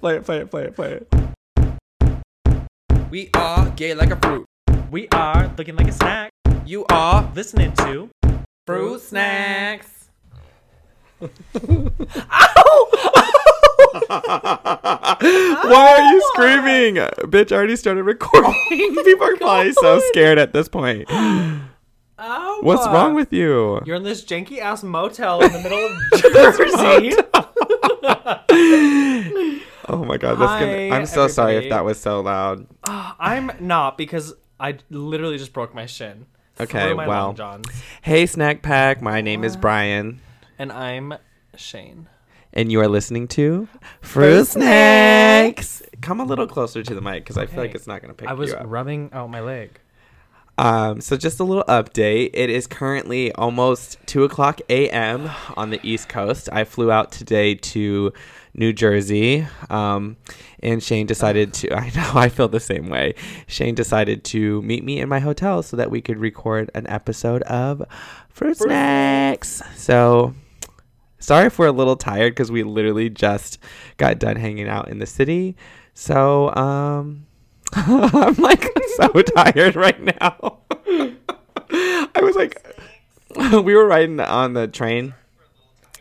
play it, play it, play it, play it. We are gay like a fruit. We are looking like a snack. You are Listening to fruit snacks. Why are you screaming? Bitch, I already started recording. Oh People are probably so scared at this point. Oh, What's wrong with you? You're in this janky ass motel in the middle of Jersey. Oh my god, that's gonna, Hi, I'm so sorry if everybody. that was so loud. I'm not because I literally just broke my shin. Okay, through my well. long johns. Hey, Snack Pack, my name is Brian, And I'm Shane. and you are listening to Fruit Snacks. Come a little closer to the mic because I feel like Okay. it's not gonna pick up. I was you up. rubbing out my leg. Um, so just a little update. It is currently almost two o'clock a.m. on the East Coast. I flew out today to New Jersey, um, and Shane decided to. I know I feel the same way. Shane decided to meet me in my hotel so that we could record an episode of Fruit Snacks. So. Sorry if we're a little tired because we literally just got done hanging out in the city. So, um, I'm like so tired right now. I was like, we were riding on the train,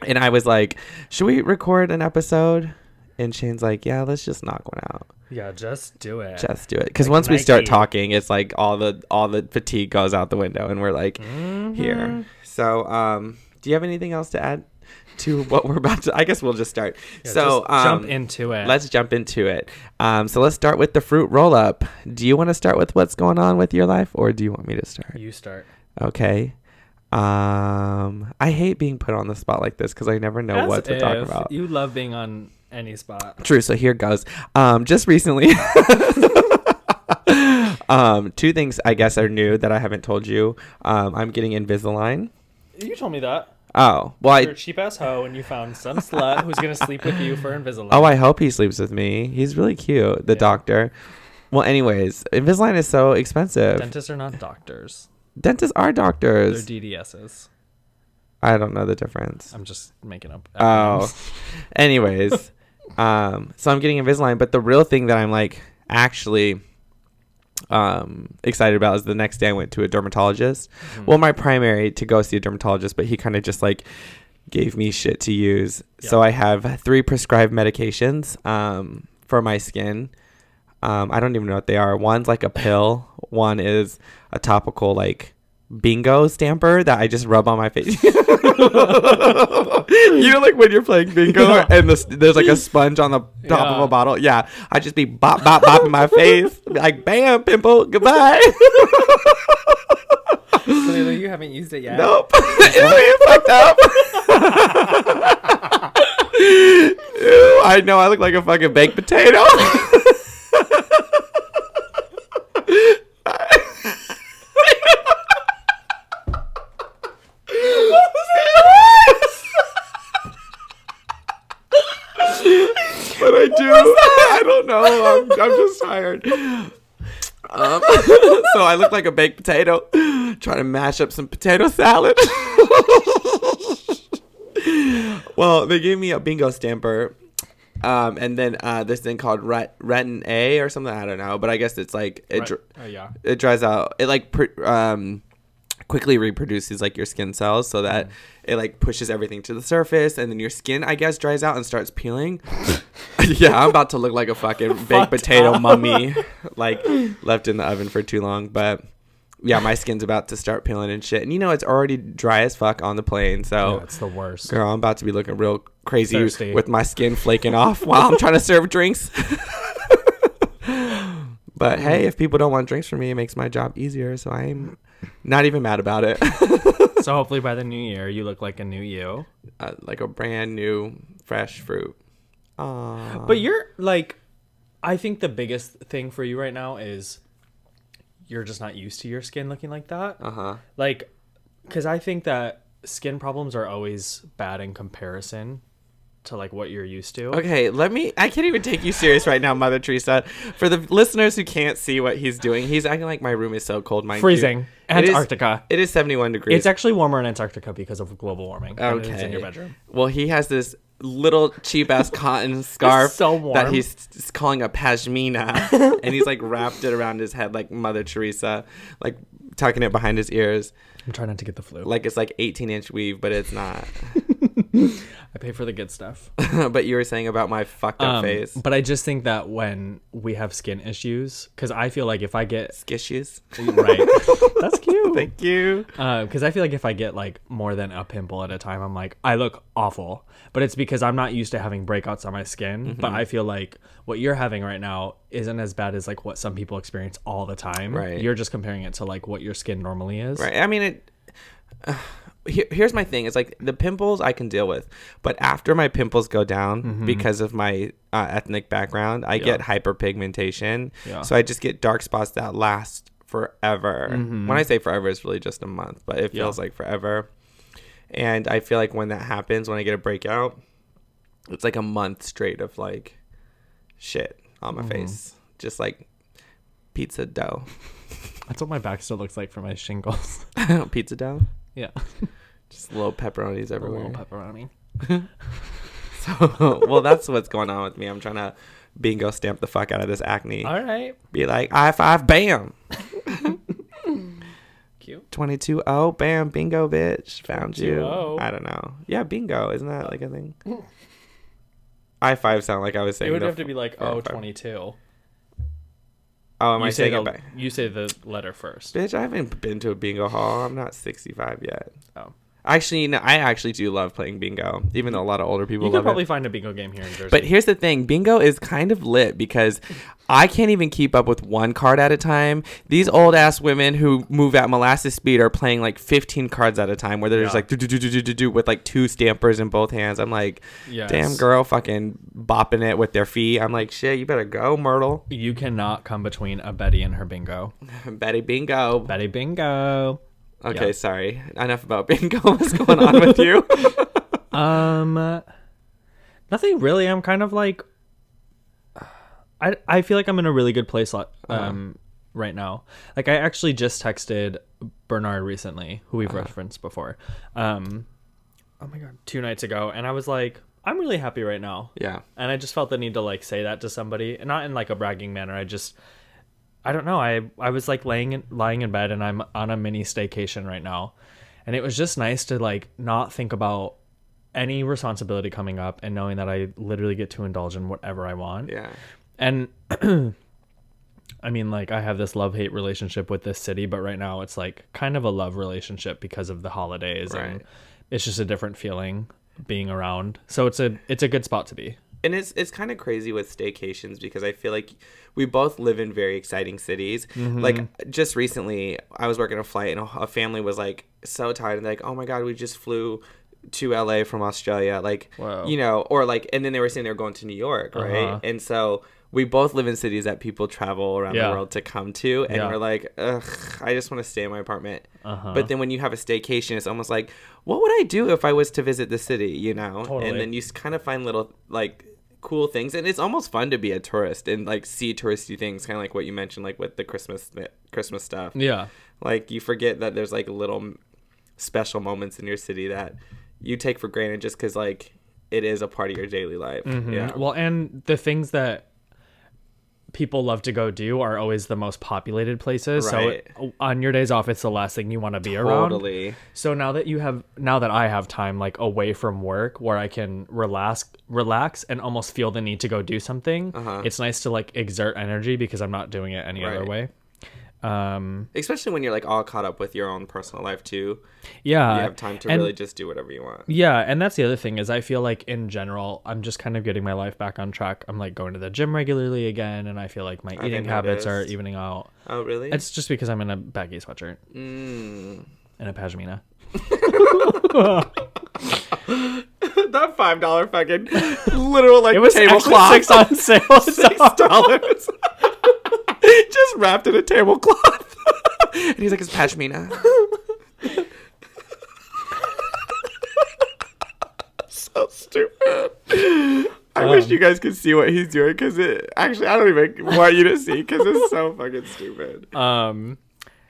and I was like, should we record an episode? And Shane's like, yeah, let's just knock one out. Yeah, just do it. Just do it. Because Like once we start talking, it's like all the all the fatigue goes out the window, and we're like Mm-hmm. here. So, um, do you have anything else to add to what we're about to? I guess we'll just start. Yeah, so, just um, jump into it. Let's jump into it. Um, so let's start with the fruit roll up. Do you want to start with what's going on with your life, or do you want me to start? You start. Okay. Um, I hate being put on the spot like this because I never know As what to talk about. You love being on any spot. True. So here goes. Um, just recently, um, two things I guess are new that I haven't told you. Um, I'm getting Invisalign. You told me that. Oh, well, You're I a cheap ass hoe and you found some slut who's gonna sleep with you for Invisalign. oh, I hope he sleeps with me. He's really cute. The Yeah. doctor. Well, anyways, Invisalign is so expensive. Dentists are not doctors. Dentists are doctors. They're. DDSs. I don't know the difference. I'm just making up. Oh. Anyways, um, so I'm getting Invisalign, but the real thing that I'm like actually um excited about is the next day I went to a dermatologist. Hmm. Well, my primary to go see a dermatologist, but he kind of just like gave me shit to use. So I have three prescribed medications um for my skin. Um, I don't even know what they are. One's like a pill. One is a topical like bingo stamper that I just rub on my face. you know, like when you're playing bingo Yeah. and the, there's like a sponge on the top of a bottle. Yeah, I just be bop bop bop in my face, Be like bam, pimple, goodbye. Clearly, you haven't used it yet. nope, it's fucked up. Ew, I know I look like a fucking baked potato. But I do. I don't know. I'm, I'm just tired. Um, so I look like a baked potato trying to mash up some potato salad. well, they gave me a bingo stamper. Um, and then uh, this thing called ret- retin A or something. I don't know, but I guess it's like it, dr- Oh yeah. it dries out. It like pr- um, quickly reproduces like your skin cells, so that mm. it like pushes everything to the surface, and then your skin, I guess, dries out and starts peeling. yeah, I'm about to look like a fucking baked potato up. mummy, like left in the oven for too long. But yeah, my skin's about to start peeling and shit, and you know it's already dry as fuck on the plane. So Yeah, it's the worst. girl, I'm about to be looking real crazy Thirsty. with my skin flaking off while I'm trying to serve drinks. but hey, mm. if people don't want drinks from me, it makes my job easier. So I'm not even mad about it. So hopefully by the new year, you look like a new you. uh, like a brand new fresh fruit. Aww. But you're like, I think the biggest thing for you right now is you're just not used to your skin looking like that. uh huh. Like, because I think that skin problems are always bad in comparison to like what you're used to. Okay, let me. I can't even take you serious right now, Mother Teresa. For the listeners who can't see what he's doing, he's acting like my room is so cold. You. Freezing. It is- Antarctica. It is 71 degrees. It's actually warmer in Antarctica because of global warming. is in your bedroom. Well, he has this little cheap ass cotton scarf so that he's calling a pashmina, and he's like wrapped it around his head like Mother Teresa, like tucking it behind his ears, I'm trying not to get the flu. like it's like 18 inch weave, but it's not. I pay for the good stuff. but you were saying about my fucked up Um, face. But I just think that when we have skin issues, because I feel like if I get Skishes. right, that's cute. Thank you. Because I feel like if I get like more than a pimple at a time, I'm like I look awful. But it's because I'm not used to having breakouts on my skin. Mm-hmm. But I feel like what you're having right now isn't as bad as like what some people experience all the time. Right. You're just comparing it to like what your skin normally is. Right. I mean, it. Here, here's my thing. It's like the pimples I can deal with, but after my pimples go down mm-hmm. because of my uh, ethnic background, I get hyperpigmentation. Yeah. So I just get dark spots that last forever. Mm-hmm. When I say forever, it's really just a month, but it feels like forever. And I feel like when that happens, when I get a breakout, it's like a month straight of like shit on my mm-hmm. face, just like pizza dough. That's what my back still looks like for my shingles. pizza dough. Yeah. Just little pepperonis A everywhere. little pepperoni. So, well, that's what's going on with me. I'm trying to bingo stamp the fuck out of this acne. All right. Be like, I five, bam. Cute. 22 oh, bam, bingo, bitch. Found you. 22-0. I don't know. Yeah, bingo. Isn't that like a thing? I five sound like I was saying. It would have to be like oh five. 22. Oh, am I you say saying it back? you say the letter first. Bitch, I haven't been to a bingo hall. I'm not 65 yet. Oh. Actually, no, I actually do love playing bingo, even though a lot of older people You could probably it. find a bingo game here in Jersey. But here's the thing bingo is kind of lit because I can't even keep up with one card at a time. These old ass women who move at molasses speed are playing like 15 cards at a time where they're just like do do do do do do do with like two stampers in both hands. I'm like, Yes. damn girl, fucking bopping it with their feet. I'm like, shit, you better go, Myrtle. you cannot come between a Betty and her bingo. Betty Bingo. Betty bingo. Okay, Yeah. sorry. Enough about bingo. What's going on with you? Um, nothing really. I'm kind of like, I I feel like I'm in a really good place. lo- Um, right now, like I actually just texted Bernard recently, who we've referenced before. Um, oh my god, two nights ago, and I was like, I'm really happy right now. yeah. and I just felt the need to like say that to somebody, and not in like a bragging manner. I just, I don't know. I I was like laying in, lying in bed, and I'm on a mini staycation right now, and it was just nice to like not think about any responsibility coming up, and knowing that I literally get to indulge in whatever I want. Yeah. And I mean, like I have this love hate relationship with this city, but right now it's like kind of a love relationship because of the holidays, and it's just a different feeling being around. So it's a it's a good spot to be. And it's it's kind of crazy with staycations because I feel like we both live in very exciting cities. Mm-hmm. Like just recently, I was working a flight and a family was like so tired and like, oh my god, we just flew to LA from Australia, like Wow. you know, or like, and then they were saying they were going to New York, right? Uh-huh. And so. We both live in cities that people travel around Yeah. the world to come to, and Yeah. we're like, ugh, I just want to stay in my apartment. Uh-huh. But then when you have a staycation, it's almost like, what would I do if I was to visit the city, you know? Totally. And then you kind of find little like cool things, and it's almost fun to be a tourist and like see touristy things, kind of like what you mentioned, like with the Christmas Christmas stuff. Yeah. Like you forget that there's like little special moments in your city that you take for granted just because like it is a part of your daily life. Mhm. Yeah. Well, and the things that people love to go do are always the most populated places. Right. So on your days off, it's the last thing you want to be around. Totally. So now that you have, now that I have time like away from work where I can relax, relax, and almost feel the need to go do something, Uh-huh. it's nice to like exert energy because I'm not doing it any other way. Um, Especially when you're like all caught up with your own personal life too. yeah, You have time to and- really just do whatever you want. Yeah, and that's the other thing is I feel like in general I'm just kind of getting my life back on track. I'm like going to the gym regularly again, and I feel like my eating habits are evening out. Oh really? It's just because I'm in a baggy sweatshirt Mm. and a pashmina. that five dollar fucking literal like It was tablecloth. six on sale. six dollars. Just wrapped in a tablecloth. and he's like, it's pashmina. so stupid. I wish you guys could see what he's doing because it actually I don't even want you to see because it's so fucking stupid. Um,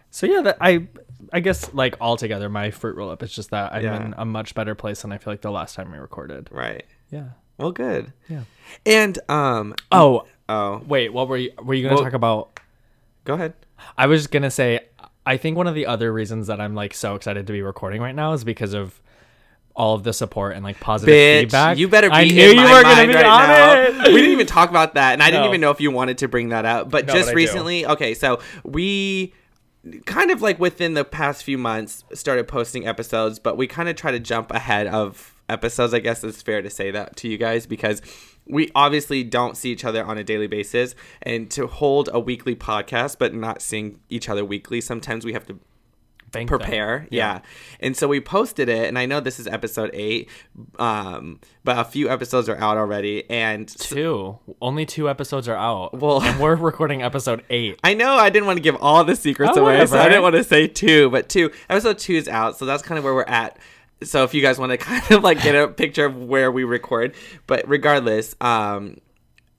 so yeah, that I I guess like altogether my fruit roll up is just that I'm Yeah. in a much better place than I feel like the last time we recorded. Right. Yeah. Well, good. Yeah. And um. Oh, Oh, wait. What were you? Were you gonna Well- talk about? go ahead. I was gonna say. I think one of the other reasons that I'm like so excited to be recording right now is because of all of the support and like positive Bitch, feedback. you better be I in knew you my were gonna be right on now. it. We didn't even talk about that, and I didn't even know if you wanted to bring that up. But No, just but I do. recently, okay, so we kind of like within the past few months started posting episodes, but we kind of try to jump ahead of episodes. I guess it's fair to say that to you guys because we obviously don't see each other on a daily basis, and to hold a weekly podcast but not seeing each other weekly, sometimes we have to Bank prepare yeah. and so we posted it and i know this is episode eight um but a few episodes are out already and Two. Only two episodes are out. Well- and we're recording episode eight. i know i didn't want to give all the secrets Oh, away so i didn't want to say two but two episode two is out so that's kind of where we're at so if you guys want to kind of like get a picture of where we record but regardless um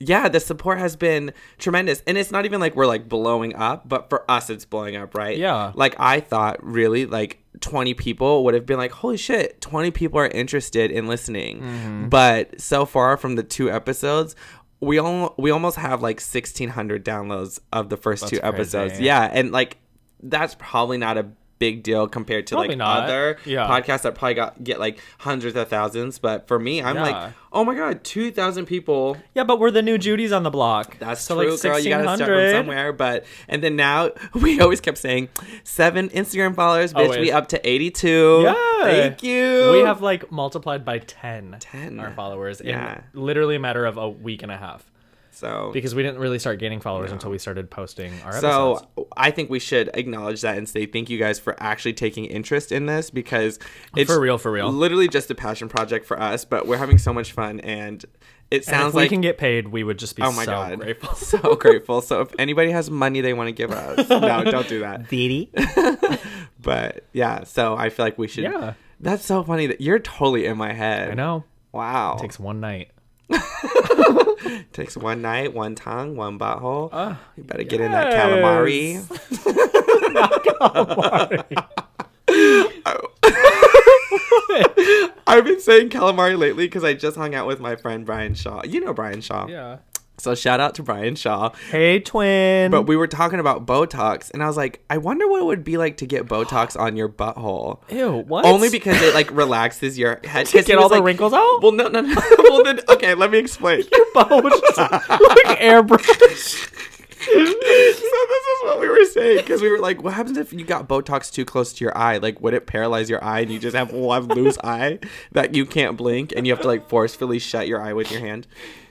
yeah, the support has been tremendous. And it's not even like we're like blowing up, but for us it's blowing up, right? Yeah. Like I thought really like 20 people would have been like, "Holy shit, 20 people are interested in listening." Mm-hmm. But so far from the two episodes, we all we almost have like 1600 downloads of the first two That's episodes. Yeah, and like that's probably not a big deal compared to Probably like not. other Yeah. podcasts that probably got get like hundreds of thousands, but for me, I'm Yeah. like, "Oh my god, 2000 people Yeah, but we're the new Judy's on the block. that's so true, like girl. You gotta start from somewhere. But and then now we always kept saying seven Instagram followers, bitch. Always. We up to eighty-two. Yeah. thank you. We have like multiplied by 10, 10. our followers Yeah. in literally a matter of a week and a half so. because we didn't really start gaining followers until we started posting our So episodes. So I think we should acknowledge that and say thank you guys for actually taking interest in this because it's For real, for real. literally just a passion project for us. But we're having so much fun, and it And sounds like we can get paid, we would just be oh my so god, grateful. so grateful. So if anybody has money they want to give us, no, don't do that. Didi. But yeah, so I feel like we should. Yeah. That's so funny that you're totally in my head. I know. Wow. Takes one night. Takes one night, one tongue, one butthole. Uh, you better get in that calamari. I've been saying calamari lately because I just hung out with my friend Brian Shaw. You know Brian Shaw. yeah. So shout out to Brian Shaw. Hey, twin. But we were talking about Botox, and I was like, I wonder what it would be like to get Botox on your butthole. Ew, what? Only because it like relaxes your head. he get all the like- wrinkles out? Well, no, no, no. well, then okay, let me explain. Your Bones. like airbrush. so this is what we were saying because we were like, what happens if you got Botox too close to your eye? Like, would it paralyze your eye and you just have one loose eye that you can't blink and you have to like forcefully shut your eye with your hand?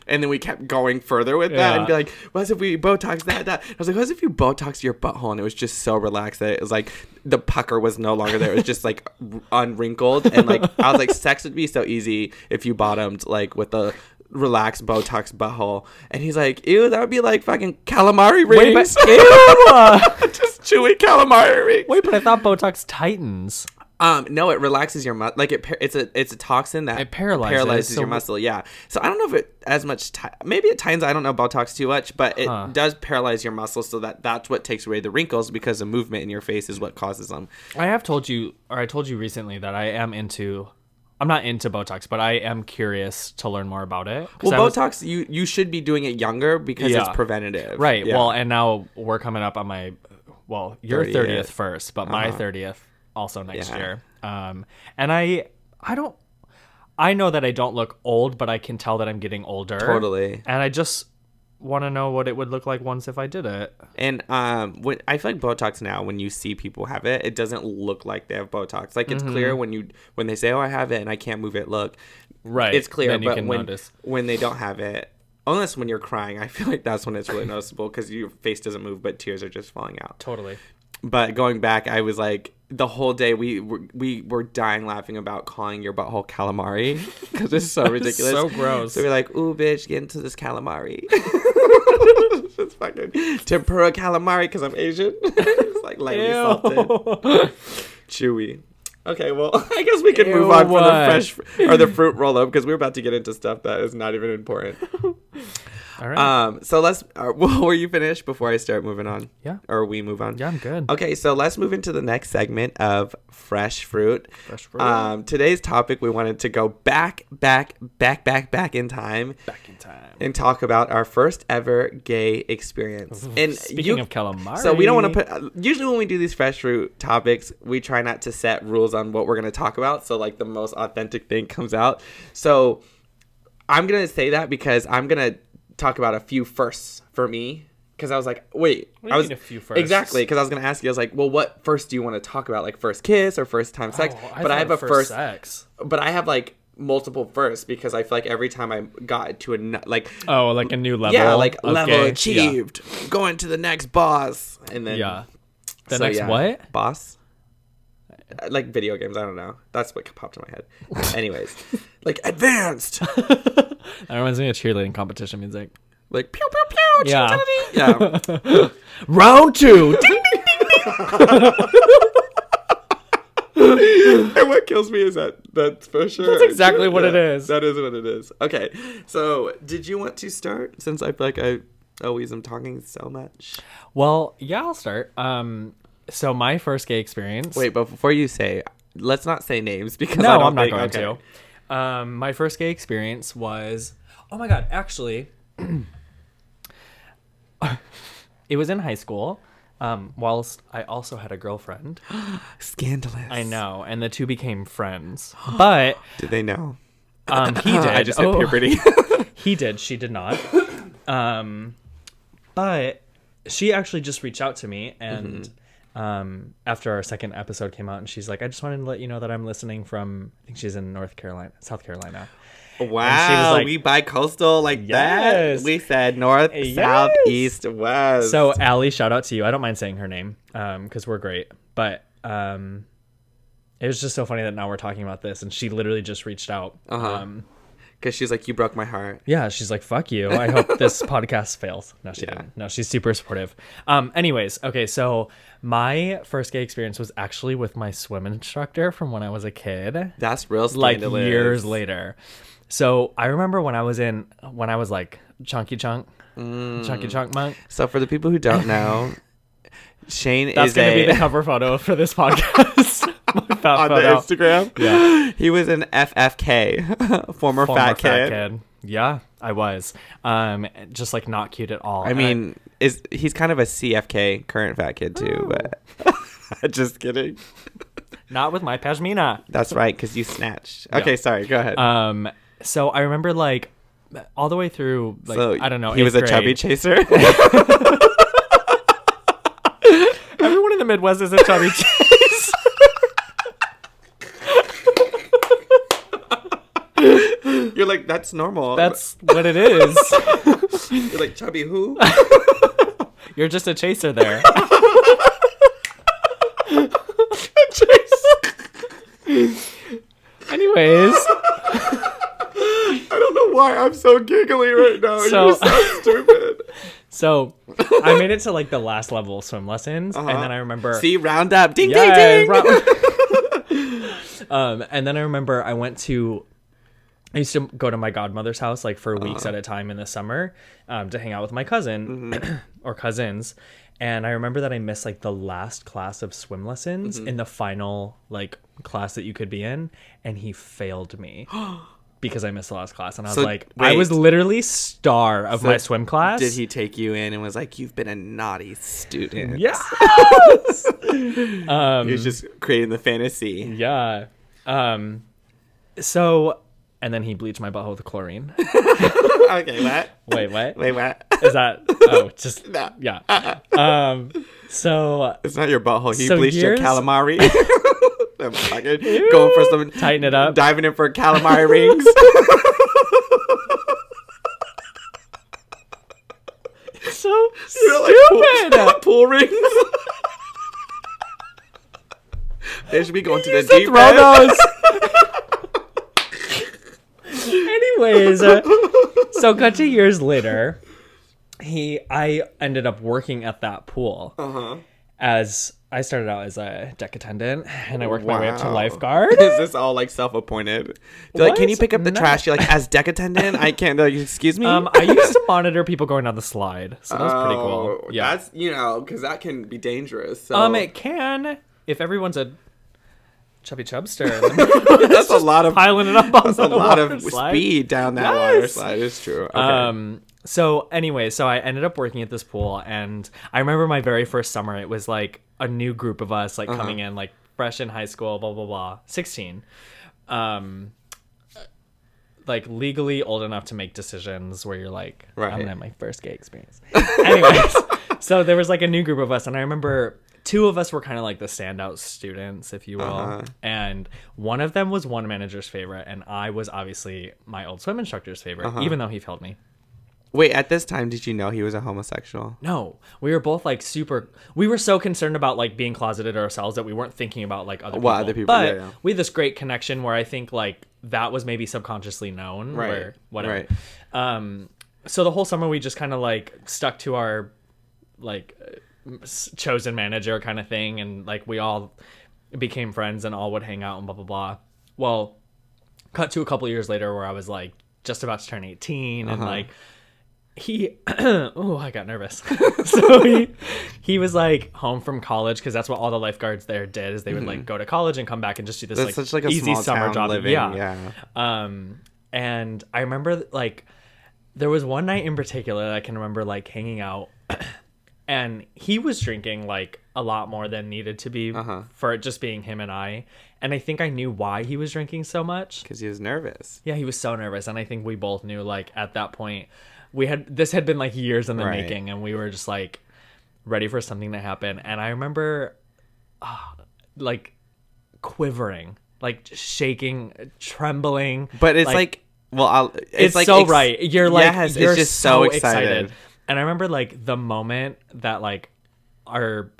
And then we kept going further with that and be like, what if we Botox that, that? I was like, what if you Botox your butthole and it was just so relaxed that it was like the pucker was no longer there. It was just like unwrinkled. And like, I was like, sex would be so easy if you bottomed like with a relaxed Botox butthole. And he's like, ew, that would be like fucking calamari Wait, rings. but ew. just chewy calamari rings. Wait, but I thought Botox tightens. Um, no, it relaxes your muscle. Like it, it's a it's a toxin that it paralyzes, paralyzes so your muscle. Yeah. So I don't know if it as much. Maybe at times I don't know Botox too much, but it huh. does paralyze your muscles, so that that's what takes away the wrinkles because the movement in your face is what causes them. I have told you, or I told you recently that I am into I'm not into Botox, but I am curious to learn more about it. Well, was, Botox, you you should be doing it younger because yeah. it's preventative, right? Yeah. Well, and now we're coming up on my well, your thirtieth first, but uh-huh. my 30th also next Yeah. year. Um, and I, I don't, I know that I don't look old, but I can tell that I'm getting older. totally. And I just want to know what it would look like once if I did it. And um, when I feel like Botox now, when you see people have it, it doesn't look like they have Botox. Like it's Mm-hmm. clear when you when they say, "Oh, I have it," and I can't move it. Look, Right. it's clear. Then but when notice. when they don't have it, unless when you're crying, I feel like that's when it's really noticeable because your face doesn't move, but tears are just falling out. Totally. But going back, I was like the whole day we were, we were dying laughing about calling your butthole calamari because it's so ridiculous, so gross. So we're like, "Ooh, bitch, get into this calamari." it's fucking tempura calamari because I'm Asian. it's like lightly salted, chewy. Okay, well, I guess we can move Ew, on from the fresh or the fruit roll up because we're about to get into stuff that is not even important. All right. Um, so let's. Uh, were you finished before I start moving on? Yeah. Or we move on? yeah, I'm good. Okay, so let's move into the next segment of fresh fruit. Fresh fruit. Um, today's topic, we wanted to go back, back, back, back, back in time Back in time. and talk about our first ever gay experience. And Speaking you, of calamari, so we don't want to put. uh, Usually, when we do these fresh fruit topics, we try not to set rules on what we're going to talk about. So like the most authentic thing comes out. So I'm gonna say that because I'm gonna talk about a few firsts for me. Because I was like, wait, What do you I was mean a few firsts? exactly because I was gonna ask you. I was like, well, what first do you want to talk about? Like first kiss or first time sex? Oh, but I have a first, first, sex. but I have like multiple firsts because I feel like every time I got to a like Oh, like a new level. yeah, like level achieved, going to the next boss, and then Yeah. yeah. The so, next yeah. what? boss? Like video games, I don't know. That's what popped in my head. Anyways, like advanced, That reminds me of cheerleading competition music. like pew pew pew. Yeah. yeah. Round two. and what kills me is that that's for sure. That's exactly what it Yeah, is. That is what it is. Okay, so did you want to start? Since I feel like I always am talking so much. well, yeah, I'll start. Um, so my first gay experience. Wait, but before you say, let's not say names because no, I I'm not going okay. to. Um, my first gay experience was, oh my god, actually, it was in high school. Um, whilst I also had a girlfriend. Scandalous. I know, and the two became friends. But Did they know? um, he did. I just hit Oh, puberty. He did. She did not. Um, but she actually just reached out to me, and um, after our second episode came out, and she's like, "I just wanted to let you know that I'm listening from. I think she's in North Carolina, South Carolina." wow, like- we bi-coastal like that. We said north, Yes. south, east, west. So Allie, shout out to you. I don't mind saying her name because we're great, but um, it was just so funny that now we're talking about this, and she literally just reached out. Uh-huh. Um, because she's like, you broke my heart. Yeah, she's like, "Fuck you." I hope this podcast fails. No, she Yeah. didn't. No, she's super supportive. Um, anyways, okay, so my first gay experience was actually with my swim instructor from when I was a kid, That's real like years later. So I remember when I was in when I was like chunky chunk, Mm. chunky chunk monk. So for the people who don't know, Shane That's is gonna a, be the cover photo for this podcast. Fat on the photo. Instagram. Yeah. he was an FFK, former, Former fat, kid. Yeah, I was. Um, just like not cute at all. I And mean, is he's kind of a CFK current fat kid too, but just kidding. not with my pashmina. That's right, because you snatched. Okay, sorry. Go ahead. Um, so I remember like all the way through, like so I don't know. He was a eighth chubby chaser. Everyone in the Midwest is a chubby chase. You're like that's normal. That's what it is. You're like chubby who? You're just a chaser there. Anyways, I don't know why I'm so giggly right now. So- You're so stupid. so I made it to like the last level of swim lessons, Uh-huh. and then I remember. See, round up, ding Yeah, ding ding. ro- um, and then I remember I went to. I used to go to my godmother's house like for weeks at a time in the summer um, to hang out with my cousin or cousins. And I remember that I missed like the last class of swim lessons in the final like class that you could be in, and he failed me because I missed the last class. And I was So, like, I was literally star of So my swim class. Did he take you in and was like, "You've been a naughty student"? Yes. um, He was just creating the fantasy. Yeah. Um so and then he bleached my butthole with chlorine. okay, what? Wait, what? Wait, what? Is that oh just No. yeah. Um so It's not your butthole. He So bleached years- your calamari. I'm fucking going for some. Tighten it up. Diving in for calamari rings. so You know, like pool, pool rings. they should be going to the deep throw end. Anyways, uh, so cut to years later, he I ended up working at that pool. Uh-huh. as I started out as a deck attendant and I worked my way up to lifeguard. Is this all like self-appointed? They're like, can you pick up the No. trash? You're like, as deck attendant, I can't. Like, excuse me. Um, I used to monitor people going down the slide, so that was pretty Oh, cool. Yeah. that's you know because that can be dangerous. So. Um, it can if everyone's a chubby chubster. that's a lot of piling it up on that's a lot of slide. speed down that water slide. It's true. Okay. Um. So anyway, so I ended up working at this pool, and I remember my very first summer. It was like a new group of us, like coming Uh-huh. in, like fresh in high school, blah blah blah, sixteen, um, like legally old enough to make decisions. Where you're like, right. I'm gonna have my first gay experience. Anyways, so there was like a new group of us, and I remember two of us were kind of like the standout students, if you will, Uh-huh. and one of them was one manager's favorite, and I was obviously my old swim instructor's favorite, Uh-huh. even though he failed me. Wait, at this time, did you know he was a homosexual? No, we were both like super. We were so concerned about like being closeted ourselves that we weren't thinking about like other people. Other people- But yeah, yeah. we had this great connection where I think like that was maybe subconsciously known. Right, Where, whatever. right. Um. So the whole summer we just kind of like stuck to our like chosen manager kind of thing, and like we all became friends and all would hang out and blah blah blah. Well, cut to a couple years later where I was like just about to turn 18 and Uh-huh. like he oh I got nervous. so he he was like home from college because that's what all the lifeguards there did is they would like go to college and come back and just do this Mm-hmm. That's like such like a easy summer job. living. yeah. yeah. Um and I remember like there was one night in particular that I can remember like hanging out and he was drinking like a lot more than needed to be Uh-huh. for it just being him and I. And I think I knew why he was drinking so much. Because he was nervous. Yeah, he was so nervous, and I think we both knew like at that point we had this had been like years in the Right. making, and we were just like ready for something to happen. And I remember, ah, like quivering, like shaking, trembling. But it's like, well, I'll, it's, it's, like so ex- right. You're like yes, you're it's just so excited. And I remember like the moment that like our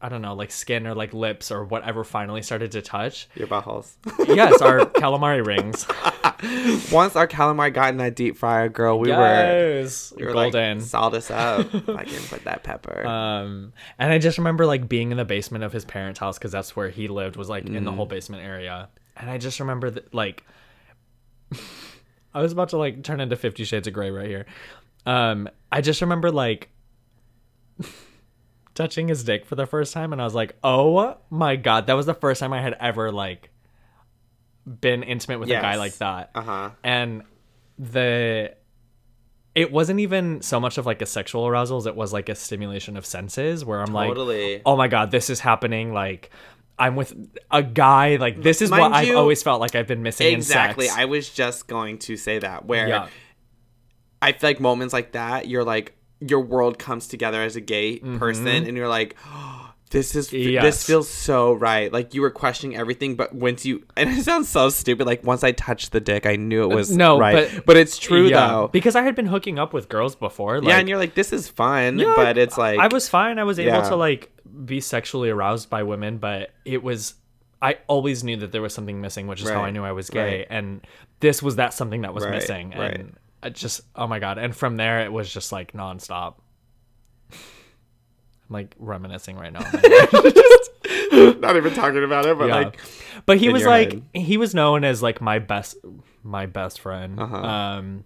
I don't know like skin or like lips or whatever finally started to touch. Your buttholes. yes, our calamari rings. Once our calamari got in that deep fryer, girl, we were yes, we were golden. like salt us up. I can put that pepper. um, and I just remember like being in the basement of his parents' house because that's where he lived was like in the Mm. whole basement area. And I just remember that like I was about to like turn into Fifty Shades of Grey right here. Um, I just remember like touching his dick for the first time, and I was like, "Oh my god!" That was the first time I had ever like been intimate with a guy like that uh huh. and the it wasn't even so much of like a sexual arousal as it was like a stimulation of senses where i'm Totally. like oh my god this is happening like i'm with a guy like this is what Mind i've always felt like i've been missing Exactly. in sex I was just going to say that where yeah I feel like moments like that, you're like your world comes together as a gay person, and you're like, oh, this is Mm-hmm. Yes. this feels so right. Like you were questioning everything, but once you and it sounds so stupid. Like once I touched the dick, I knew it was no, right. but- But, it's true yeah. though. because i had been hooking up with girls before like, yeah, and you're like, this is fun, Yeah, but it's like I was fine. I was able Yeah. to like be sexually aroused by women, but it was I always knew that there was something missing, which is how I knew I was gay. right. And this was that something that was Right, missing. right. And I just oh my god. And from there it was just like nonstop. I'm like reminiscing right now. not even talking about it, but Yeah. like but he was like head. he was known as like my best my best friend Uh-huh. um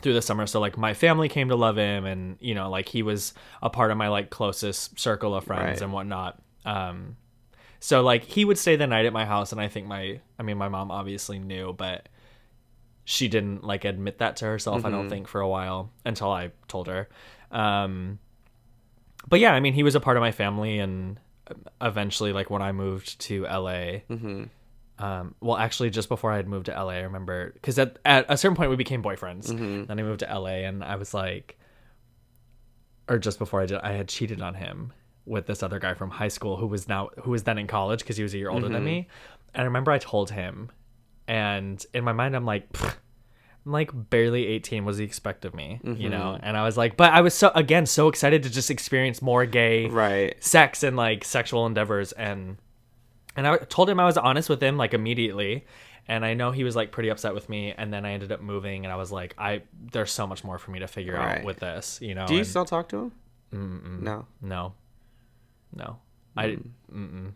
through the summer so like my family came to love him and you know like he was a part of my like closest circle of friends Right. and whatnot um so like he would stay the night at my house and i think my i mean my mom obviously knew but she didn't like admit that to herself i don't mm-hmm. think for a while until i told her. Um but yeah i mean he was a part of my family and uh, eventually like when i moved to la mm-hmm. um, well actually just before i had moved to la i remember because at, at a certain point we became boyfriends. Mm-hmm. Then i moved to la and i was like or just before i did i had cheated on him with this other guy from high school who was now who was then in college because he was a year older than me. And i remember i told him and in my mind i'm like i'm like barely 18 what does he expect of me you know? Mm-hmm. And i was like but i was so again so excited to just experience more gay right. sex and like sexual endeavors. And and I told him I was honest with him like immediately. And I know he was like pretty upset with me. And then I ended up moving and I was like I there's so much more for me to figure out with this you know? Do you and- still talk to him? No. no. No, I. Hmm.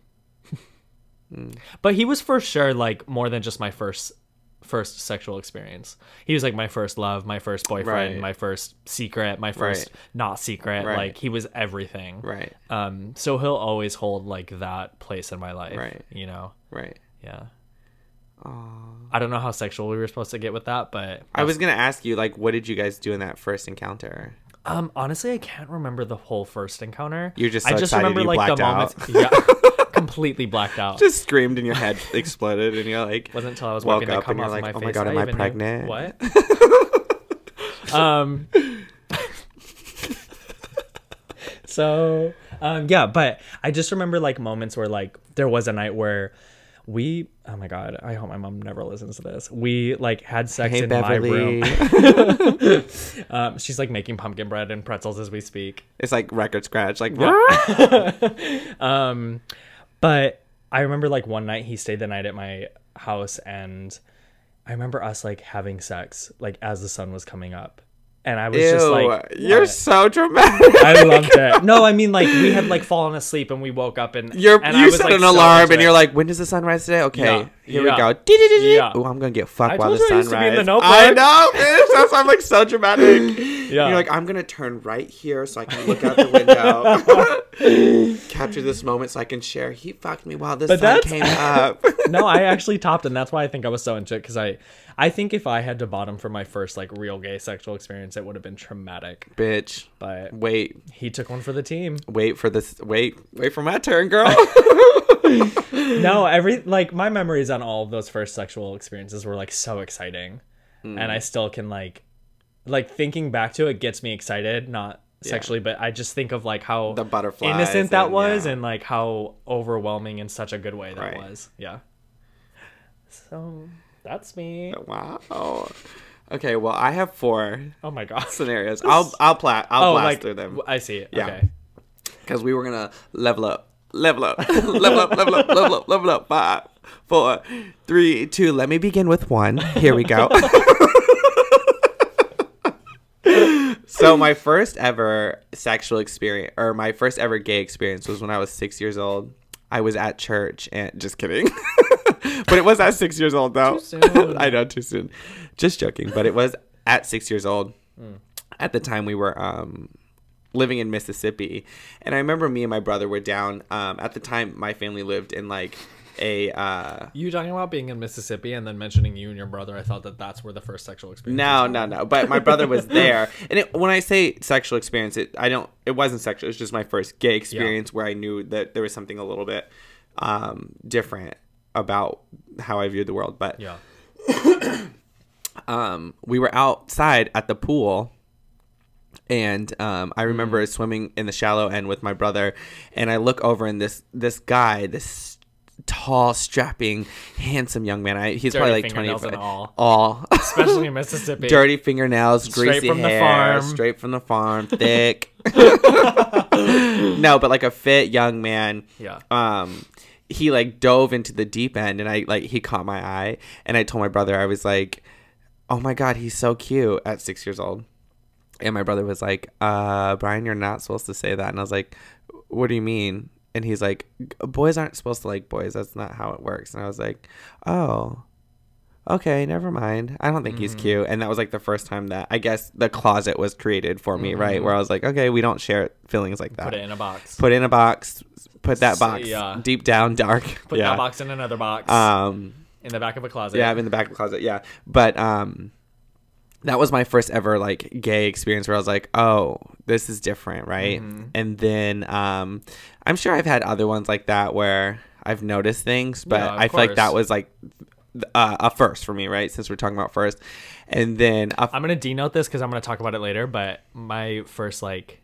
But he was for sure like more than just my first first sexual experience. He was like my first love, my first boyfriend, Right. my first secret, my first Right. not secret. Right. Like he was everything. Right. Um. So he'll always hold like that place in my life. Right. You know. Right. Yeah. Aw. I don't know how sexual we were supposed to get with that, but I was gonna ask you, like, what did you guys do in that first encounter? Um, honestly, I can't remember the whole first encounter. You're just I just remember like the moments. Yeah, completely blacked out. Just screamed and your head exploded, and you're like, wasn't until I was woke up and you're like, my "Oh my face. God, am I knew- pregnant?" What? um. so, um, yeah, but I just remember like moments where like there was a night where we. Oh my god! I hope my mom never listens to this. We like had sex "Hey, in Beverly." my room. Um, she's like making pumpkin bread and pretzels as we speak. it's like record scratch, like, um but i remember like one night he stayed the night at my house and i remember us like having sex like as the sun was coming up and i was ew, just like you're what? so dramatic. i loved it no i mean like we had like fallen asleep and we woke up and You're, and I you was, set like, an so alarm and you're like, when does the sun rise today? Okay, Yeah, here yeah. we go. Yeah. Oh, I'm gonna get fucked I while the sun used to be in the rises. I know, bitch. That's why I'm like so dramatic. Yeah. You're like, I'm gonna turn right here so I can look out the window, capture this moment so I can share. He fucked me while the But sun came up. no i actually topped and that's why i think i was so into it because i i think if i had to bottom for my first like real gay sexual experience it would have been traumatic Bitch, but wait, he took one for the team wait for this. Wait, wait for my turn, girl. no, every like my memories on all of those first sexual experiences were like so exciting, and Mm. I still can like, like thinking back to it gets me excited, not sexually, but I just think of like how The butterflies innocent that and- was, yeah. and like how overwhelming in such a good way that Right. was. Yeah. So that's me. wow. Okay, well, I have four Oh my god. scenarios. I'll I'll pla- I'll Oh, blast like through them. I see it. Yeah. Okay. because we were gonna level up, level up, level up, level up, level up, level up. Five, four, three, two. Let me begin with one. Here we go. so my first ever sexual experience, or my first ever gay experience, was when I was six years old. I was at church, and just kidding. but it was at six years old, though. Too soon. I know, too soon. Just joking. But it was at six years old. Hmm. At the time, we were um, living in Mississippi, and I remember me and my brother were down. Um, at the time, my family lived in like a. Uh, You talking about being in Mississippi and then mentioning you and your brother? I thought that that's where the first sexual experience. no, no, no. But my brother was there, and it, when I say sexual experience, it I don't. It wasn't sexual. It was just my first gay experience where I knew that there was something a little bit um, different about how I viewed the world. But Yeah. um, we were outside at the pool and um, I remember swimming in the shallow end with my brother and I look over and this this guy this tall strapping handsome young man I, he's Dirty probably like 20 fingernails and all. all Especially in Mississippi. dirty fingernails Straight greasy from the hair farm. straight from the farm thick no but like a fit young man Yeah. um he like dove into the deep end and I like he caught my eye and I told my brother I was like oh my god he's so cute at 6 years old. And my brother was like uh Brian you're not supposed to say that. And I was like what do you mean? And he's like boys aren't supposed to like boys. That's not how it works. And I was like oh okay never mind. I don't think he's cute. And that was like the first time that I guess the closet was created for me right? Where I was like okay we don't share feelings like that. Put it in a box. put in a box put that box yeah. deep down dark Put yeah that box in another box. um in the back of a closet. yeah i'm in the back of a closet yeah but um that was my first ever like gay experience where i was like oh this is different right Mm-hmm. and then um i'm sure i've had other ones like that where i've noticed things but Yeah, i feel like that was like uh, a first for me right since we're talking about first and then I'm gonna denote this because I'm gonna talk about it later. But my first like,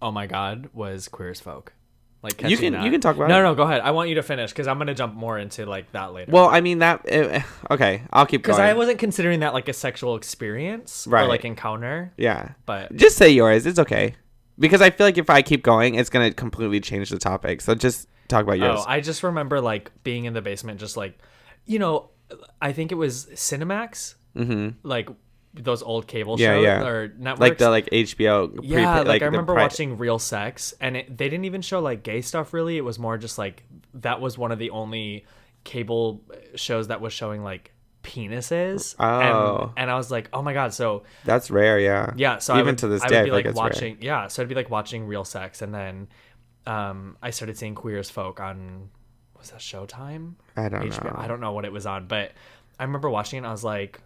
oh my god, was queer as folk. Like You can- that. you can talk about no, it. No, no, go ahead. I want you to finish because I'm gonna jump more into like that later. well i mean that eh, okay i'll keep going. because I wasn't considering that like a sexual experience or Right. like encounter. yeah But just say yours it's okay because i feel like if i keep going it's gonna completely change the topic so just talk about yours Oh, I just remember like being in the basement, just like, you know, I think it was Cinemax. mm-hmm Like those old cable Yeah, shows yeah. or networks. like the like HBO. yeah, prepa- like, I remember pri- watching Real Sex, and it, they didn't even show like gay stuff. Really, it was more just like that was one of the only cable shows that was showing like penises. Oh. and, and I was like, oh my god, so That's rare, yeah. yeah, so I even would, to this I day, would be like like it's rare. watching. Yeah, so I'd be like watching Real Sex, and then um, I started seeing Queer as Folk on was that Showtime? I don't HBO? know. I don't know what it was on, but I remember watching it. and I was like,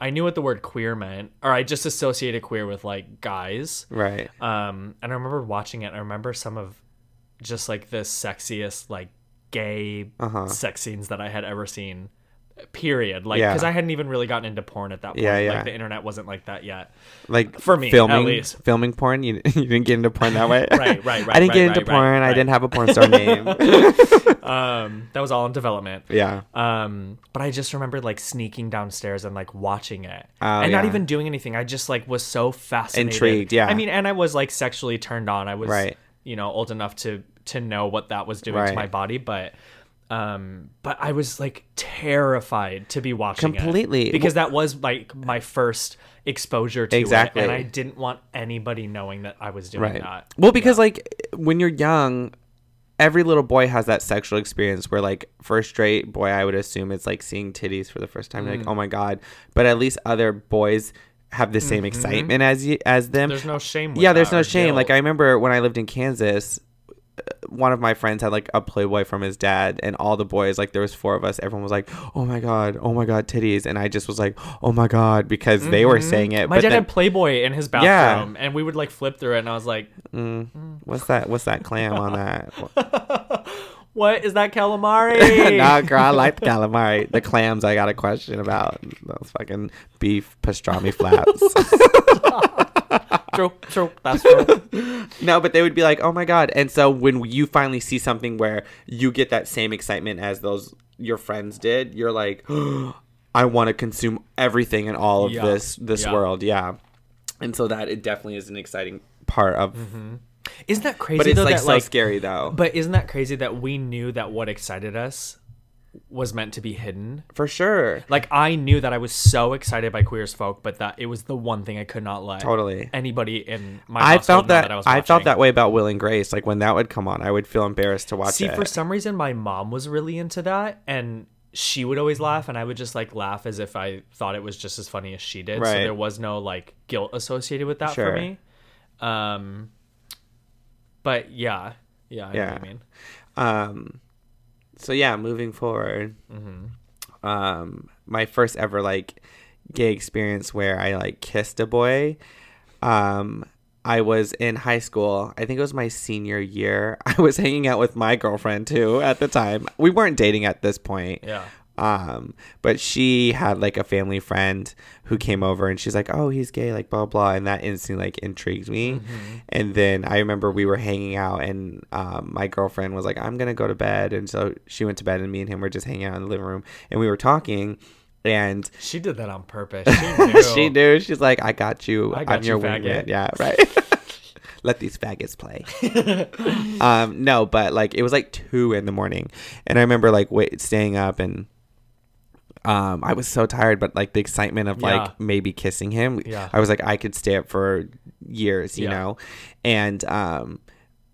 I knew what the word queer meant, or I just associated queer with like guys. Right. Um, and I remember watching it. and I remember some of just like the sexiest like gay Uh-huh. sex scenes that I had ever seen. Period. Like, Yeah. because I hadn't even really gotten into porn at that point. Yeah, yeah. Like the internet wasn't like that yet. Like For me, at filming, least. filming porn. You, you didn't get into porn that way. Right, right, right, I didn't right, get into right, porn. right, I didn't have a porn star name. Um, that was all in development. yeah. Um, but I just remembered like sneaking downstairs and like watching it, Oh, and not even doing anything. I just like was so fascinated, Intrigued, yeah. I mean, and I was like sexually turned on. I was, Right. you know, old enough to to know what that was doing Right. to my body, but. Um, but I was like terrified to be watching it. Completely. because that was like my first exposure to Exactly. it, and I didn't want anybody knowing that I was doing Right. that. Well, because like when you're young, every little boy has that sexual experience where like for a straight boy, I would assume it's like seeing titties for the first time. Mm. Like, oh my god! But at least other boys have the same excitement as you as them. Mm-hmm. There's no shame. Yeah, there's no shame. Like. I remember when I lived in Kansas, one of my friends had like a Playboy from his dad, and all the boys, like there was four of us, everyone was like, "Oh my god, oh my god, titties," and I just was like, "Oh my god," because they were mm-hmm. saying it. My but dad then, had Playboy in his Yeah. bathroom, and we would like flip through it, and I was like, mm. hmm. what's that? What's that clam on that? "What is that calamari?" nah, girl, I like the calamari. The clams, I got a question about those fucking beef pastrami flaps. true. That's true. no, but they would be like, "Oh my god!" And so when you finally see something where you get that same excitement as those your friends did, you're like, "I want to consume everything in all of Yeah. this this Yeah. world." Yeah, and so that it definitely is an exciting part of. mm-hmm. Isn't that crazy But it's though? like that so like, scary though. but isn't that crazy that we knew that what excited us was meant to be hidden? For sure. Like I knew that I was so excited by Queer as Folk, but that it was the one thing I could not let Totally. anybody in my I felt know that, I, was I felt that way about Will and Grace. Like when that would come on, I would feel embarrassed to watch it. See, it. for some reason, my mom was really into that, and she would always laugh, and I would just like laugh as if I thought it was just as funny as she did. So there was no like guilt associated with that Sure. for me. Um, but yeah, yeah, I know Yeah. mean. Um, so yeah, moving forward, Mm-hmm. um, my first ever like gay experience where I like kissed a boy. Um, I was in high school. I think it was my senior year. I was hanging out with my girlfriend too at the time. We weren't dating at this point. Yeah. Um, but she had like a family friend who came over and she's like, "Oh, he's gay," like blah blah, and that instantly like intrigued me. Mm-hmm. And then I remember we were hanging out, and um, my girlfriend was like, "I'm gonna go to bed," and so she went to bed, and me and him were just hanging out in the living room, and we were talking, and She did that on purpose. She knew. she knew she's like, "I got you. I I'm you, your faggot." wingman." Yeah, right. Let these faggots play. um, no, but like it was like two in the morning, and I remember like wait, staying up and um, I was so tired, but like the excitement of Yeah. like maybe kissing him, Yeah. I was like I could stay up for years, you Yeah. know, and um.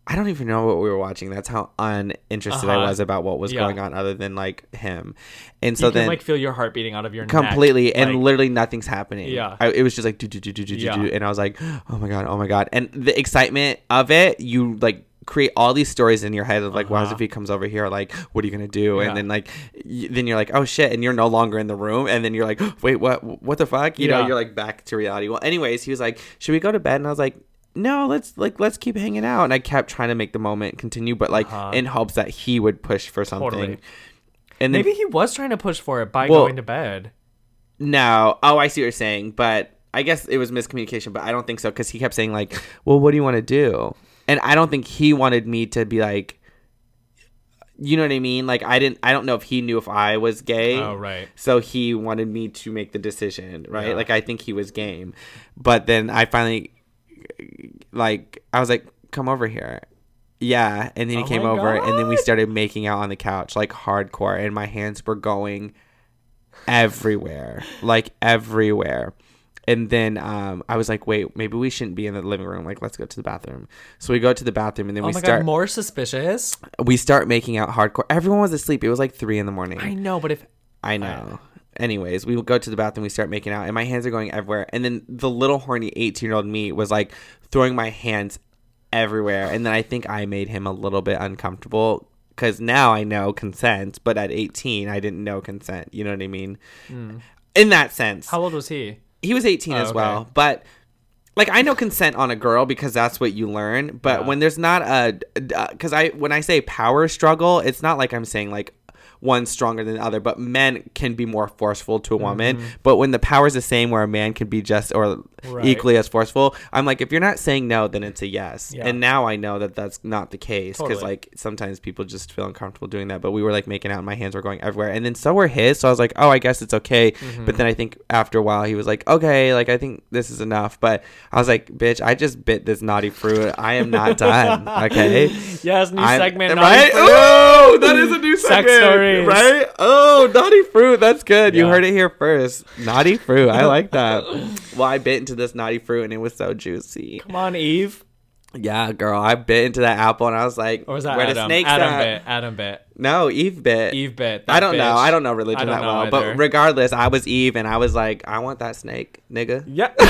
I don't even know what we were watching. That's how uninterested I Uh-huh. was about what was going on, other than like him. And so you can then, like feel your heart beating out of your neck. completely and Like, literally nothing's happening Yeah. I, it was just like do, do, do, do, do, do, do, and i was like oh my god oh my god and the excitement of it you like create all these stories in your head of like what Uh-huh. if he comes over here like what are you gonna do Yeah. and then like y- then you're like oh shit and you're no longer in the room and then you're like wait what what the fuck you know you're like back to reality well anyways he was like should we go to bed and i was like no, let's like let's keep hanging out. And I kept trying to make the moment continue, but like Uh-huh. in hopes that he would push for something. Totally. And then Maybe he was trying to push for it by Well- going to bed. No. Oh, I see what you're saying, but I guess it was miscommunication, but I don't think so because he kept saying like, "Well, what do you want to do?" And I don't think he wanted me to be like, you know what I mean? Like I didn't. I don't know if he knew if I was gay. Oh right. So he wanted me to make the decision, right? Yeah. Like I think he was game, but then I finally, like, I was like, "Come over here." Yeah, and then he Oh came over, and then we started making out on the couch like hardcore, and my hands were going everywhere, like everywhere. And then um, I was like, wait, maybe we shouldn't be in the living room. Like, let's go to the bathroom. So we go to the bathroom, and then Oh we my start god, more suspicious. we start making out hardcore. Everyone was asleep. It was like three in the morning. I know, but if I know. Anyways, we go to the bathroom, we start making out, and my hands are going everywhere. And then the little horny 18 year old me was like throwing my hands everywhere. And then I think I made him a little bit uncomfortable because now I know consent, but at 18, I didn't know consent. You know what I mean? In that sense, how old was he? He was 18 Oh, as okay. well. But like I know consent on a girl because that's what you learn. But Yeah. when there's not a, because uh, I when I say power struggle, it's not like I'm saying like one's stronger than the other. But men can be more forceful to a woman. Mm-hmm. But when the power is the same, where a man can be just or Right. equally as forceful, I'm like, if you're not saying no, then it's a yes. Yeah. And now I know that that's not the case because Totally. like sometimes people just feel uncomfortable doing that. But we were like making out, and my hands were going everywhere, and then so were his. So I was like, oh, I guess it's okay. Mm-hmm. But then I think after a while he was like, okay, like I think this is enough. But I was like, bitch, I just bit this naughty fruit. I am not done. Okay. Yes, new I'm- segment. right? Fruit. Oh, that is a new Sex segment, stories. right? Oh, naughty fruit. That's good. You heard it here first. Naughty fruit. I like that. well, I bit into this naughty fruit and it was so juicy. Come on, Eve. Yeah, girl, I bit into that apple and I was like, Or was that where the Adam? snakes Adam at? bit. Adam bit. No, Eve bit. Eve bit. I don't know. I don't know religion don't that know well. either. But regardless, I was Eve and I was like, I want that snake, nigga. Yeah.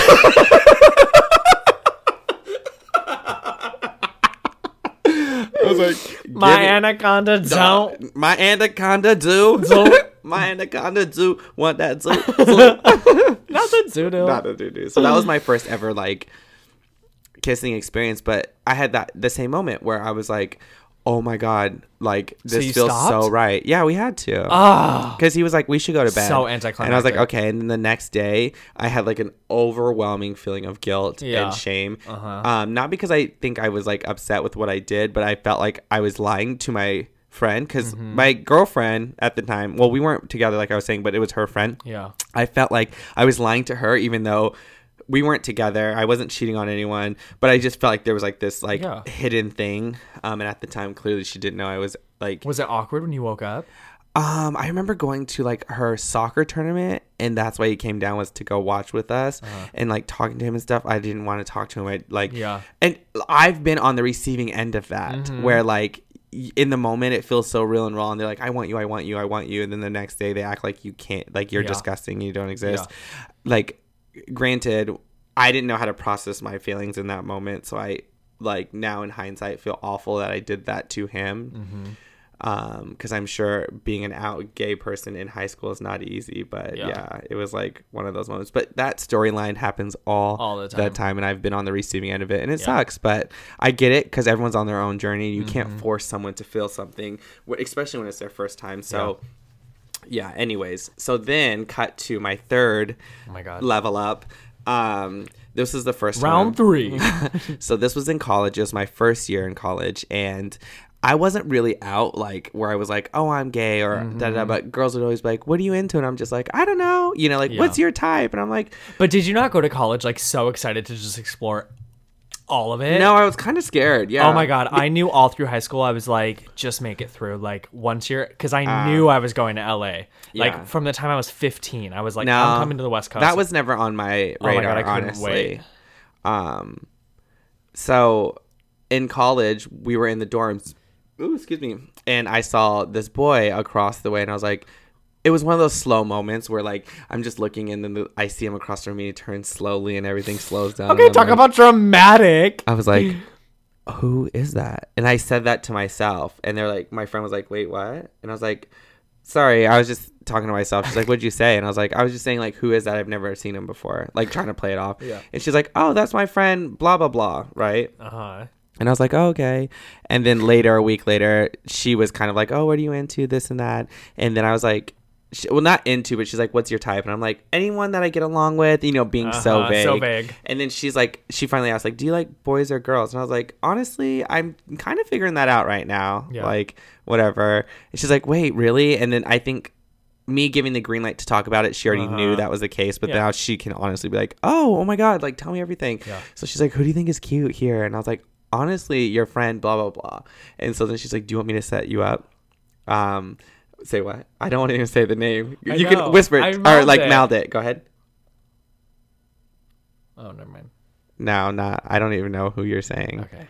I was like, My give me- anaconda don't. My anaconda do. My anaconda do want that do. Not the zoodoo. Not a do do. So that was my first ever like kissing experience. But I had that the same moment where I was like, oh my god, like this you feels so right. Yeah, we had to. Ah. because he was like, "We should go to bed." So anticlimactic. And I was like, "Okay." And then the next day, I had like an overwhelming feeling of guilt Yeah. and shame. Uh-huh. Um, not because I think I was like upset with what I did, but I felt like I was lying to my friend because Mm-hmm. my girlfriend at the time. Well, we weren't together, like I was saying, but it was her friend. Yeah. I felt like I was lying to her, even though we weren't together. I wasn't cheating on anyone, but I just felt like there was like this like Yeah. hidden thing. Um, and at the time, clearly she didn't know I was like Was it awkward when you woke up? um, I remember going to like her soccer tournament, and that's why he came down was to go watch with us and like talking to him and stuff. I didn't want to talk to him. I like Yeah. and I've been on the receiving end of that where like in the moment it feels so real and raw, and they're like, "I want you, I want you, I want you," and then the next day they act like you can't, like you're Yeah. disgusting, you don't exist. Like, granted, I didn't know how to process my feelings in that moment, so I like now in hindsight feel awful that I did that to him Mm-hmm. um because i'm sure being an out gay person in high school is not easy but Yeah. yeah, it was like one of those moments but that storyline happens all, All the that time. time and i've been on the receiving end of it and it Yeah. sucks but i get it because everyone's on their own journey you Mm-hmm. can't force someone to feel something especially when it's their first time so yeah, anyways so then cut to my third Oh my god. level up um this is the first Round time three. so this was in college. It was my first year in college, and I wasn't really out like where I was like, "Oh, I'm gay" or da da. da. But girls would always be like, "What are you into?" And I'm just like, "I don't know." You know, like, Yeah. "What's your type?" And I'm like, but did you not go to college like so excited to just explore all of it? "No, I was kind of scared." Yeah. Oh my god, I knew all through high school I was like just make it through like once you're cuz I Ah. knew I was going to LA. Yeah. Like from the time I was 15, I was like No, I'm coming to the West Coast. That was never on my radar. Oh my God, I couldn't honestly. wait. Um, so in college, we were in the dorms. Ooh, excuse me. And I saw this boy across the way, and I was like, it was one of those slow moments where like I'm just looking, and then the, I see him across from me. He turns slowly, and everything slows down. Okay, I'm talk like- about dramatic. I was like, who is that? And I said that to myself. And they're like, my friend was like, wait, what? And I was like, sorry, I was just talking to myself. She's like, what'd you say? And I was like, I was just saying, like, who is that? I've never seen him before. Like, trying to play it off. Yeah. And she's like, oh, that's my friend, blah, blah, blah. Right. Uh-huh. And I was like, oh, okay. And then later, a week later, she was kind of like, oh, what are you into? This and that. And then I was like, she, well, not into, but she's like, what's your type? And I'm like, anyone that I get along with, you know, being so Uh-huh, vague. so vague. And then she's like, she finally asked, like, do you like boys or girls? And I was like, honestly, I'm kind of figuring that out right now. Yeah. Like, whatever. And she's like, wait, really? And then I think me giving the green light to talk about it, she already knew Uh-huh. that was the case. But Yeah. now she can honestly be like, oh, oh my God, like, tell me everything. Yeah. So she's like, who do you think is cute here? And I was like, honestly, your friend, blah, blah, blah. And so then she's like, do you want me to set you up? Um, say what? I don't want to even say the name. I you know. can whisper it or like it. mouth it. Go ahead. Oh, never mind. No, not. I don't even know who you're saying. Okay.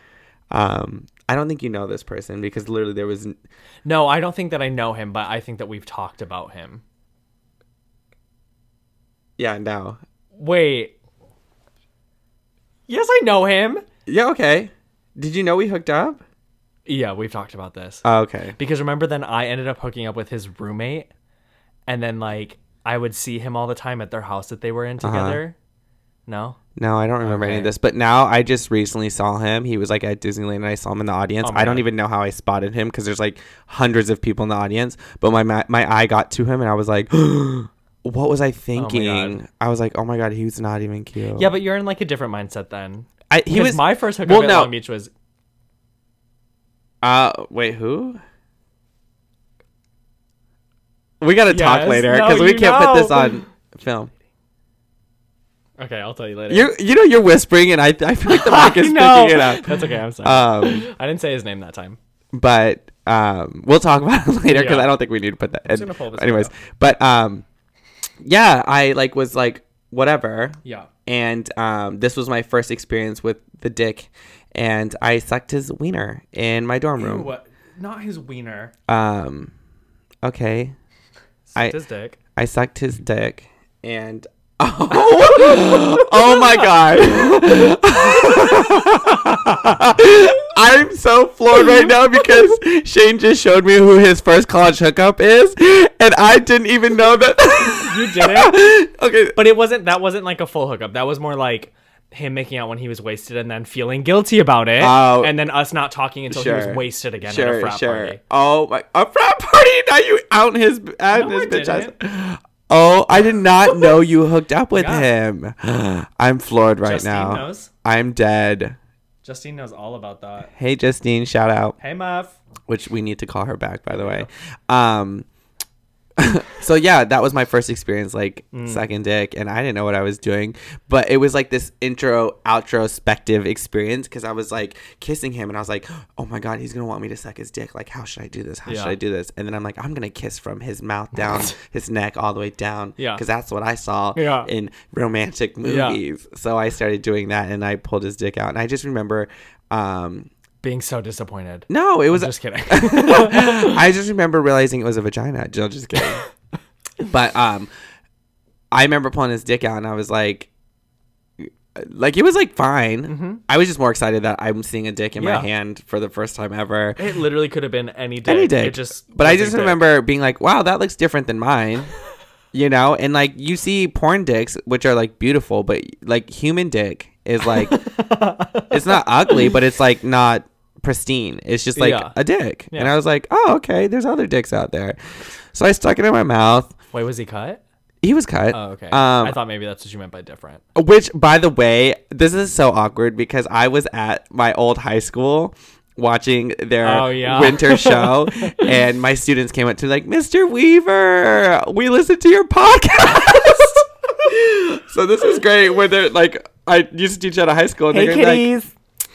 Um, I don't think you know this person because literally there was. n- No, I don't think that I know him, but I think that we've talked about him. Yeah, no. Wait. Yes, I know him. Yeah, okay. Did you know we hooked up? Yeah, we've talked about this. Oh, okay. Because remember then I ended up hooking up with his roommate and then like I would see him all the time at their house that they were in uh-huh. together. No? No, I don't remember any of this. But now I just recently saw him. He was like at Disneyland and I saw him in the audience. Oh I don't God. even know how I spotted him because there's like hundreds of people in the audience. But my my, my eye got to him and I was like, what was I oh thinking? I was like, oh my God, he was not even cute. Yeah, but you're in like a different mindset then. I, he was. my first hookup well, at no. Long Beach was uh, wait, who? We gotta talk Yes, later no, because we can't put this on film. Okay, I'll tell you later. You you know you're whispering and I I feel like the mic is know. picking it up. That's okay, I'm sorry. Um, I didn't say his name that time. but um, we'll talk about it later because Yeah. I don't think we need to put that. in. gonna pull this Anyways, but um, yeah, I like was like whatever, Yeah. and um, this was my first experience with the dick, and I sucked his wiener in my dorm room. What? Not his wiener. Um, okay, I- Sucked his dick. I sucked his dick, and oh, oh my god. I'm so floored right now because Shane just showed me who his first college hookup is, and I didn't even know that. You didn't? okay, But it wasn't that wasn't like a full hookup. That was more like him making out when he was wasted and then feeling guilty about it. Oh. and then us not talking until he was wasted again at a frat sure. party. Oh my, a frat party? Now you out his out No, his bitch ass. Oh, I did not know you hooked up with Yeah. him. I'm floored right now. Justine now. knows. I'm dead. Justine knows all about that. Hey, Justine, shout out. Hey Muff. which we need to call her back by the way um so yeah that was my first experience like Mm. sucking dick and i didn't know what i was doing but it was like this intro outrospective experience because i was like kissing him and i was like oh my god he's gonna want me to suck his dick like how should i do this how should i do this and then i'm like i'm gonna kiss from his mouth down his neck all the way down Yeah. because that's what i saw Yeah. in romantic Yeah. movies so i started doing that and i pulled his dick out and i just remember um Being so disappointed. no it was Just kidding. I just remember realizing it was a vagina. No, just kidding. but um, I remember pulling his dick out, and I was like, like it was like fine. I was just more excited that I'm seeing a dick in Mm-hmm. Yeah. my hand for the first time ever. it literally could have been any dick. Any dick. It just but I just dick. remember being like, wow, that looks different than mine. You know, and like you see porn dicks, which are like beautiful, but like human dick is like, it's not ugly, but it's like not pristine. It's just like Yeah. a dick. And I was like, oh, okay, there's other dicks out there. So I stuck it in my mouth. Wait, was he cut? He was cut. Oh, okay. Um, I thought maybe that's what you meant by different. which, by the way, this is so awkward because I was at my old high school watching their Oh, yeah. winter show, and my students came up to me like, "Mr. Weaver, we listened to your podcast." so this is great. When they're like, I used to teach at a high school, and they're gonna like,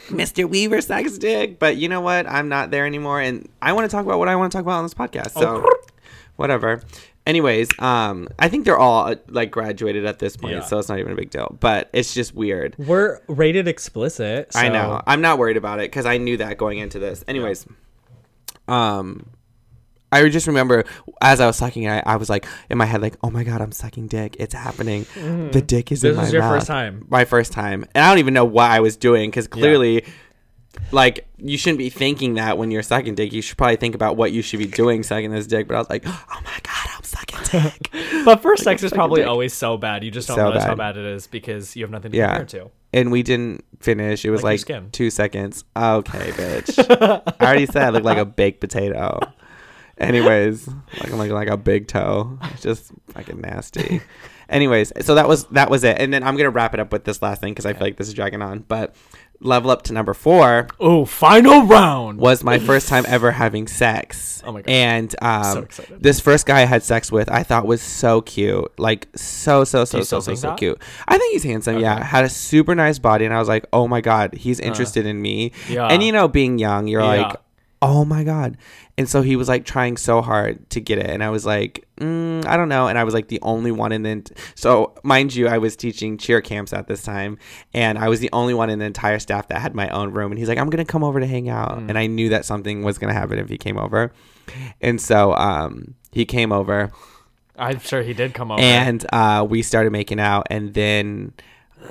Mr. Weaver sucks dick, but you know what? I'm not there anymore, and I want to talk about what I want to talk about on this podcast. So, oh. whatever. Anyways, um, I think they're all uh, like graduated at this point, Yeah. so it's not even a big deal. But it's just weird. We're rated explicit. I so- know. I'm not worried about it because I knew that going into this. Anyways, um, I just remember as I was sucking, I, I was like in my head, like, "Oh my god, I'm sucking dick! It's happening! The dick is in This my was your mouth." first time. My first time, and I don't even know what I was doing because clearly, like, you shouldn't be thinking that when you're sucking dick. You should probably think about what you should be doing sucking this dick. But I was like, "Oh my god, dick!" But first sex is probably always so bad. You just don't So realize how bad. bad it is because you have nothing to Yeah. compare to. and we didn't finish. It was Like your like, skin. two seconds. Okay, bitch. I already said I look like a baked potato. Anyways, like I'm like like a big toe. It's just fucking nasty. Anyways, so that was that was it, and then I'm gonna wrap it up with this last thing because I feel like this is dragging on. But level up to number four Oh, final round. was my first time ever having sex. Oh my God. And um, So this first guy I had sex with, I thought was so cute, like so so so so so so cute. I think he's handsome. Yeah, had a super nice body, and I was like, oh my god, he's interested in me. Uh. Yeah. And you know, being young, you're Yeah. like. oh my god. And so he was like trying so hard to get it, and I was like, mm, I don't know. And I was like the only one in the. So mind you, I was teaching cheer camps at this time, and I was the only one in the entire staff that had my own room. And he's like, I'm gonna come over to hang out, and I knew that something was gonna happen if he came over, and so um he came over I'm sure he did come over. and uh, we started making out and then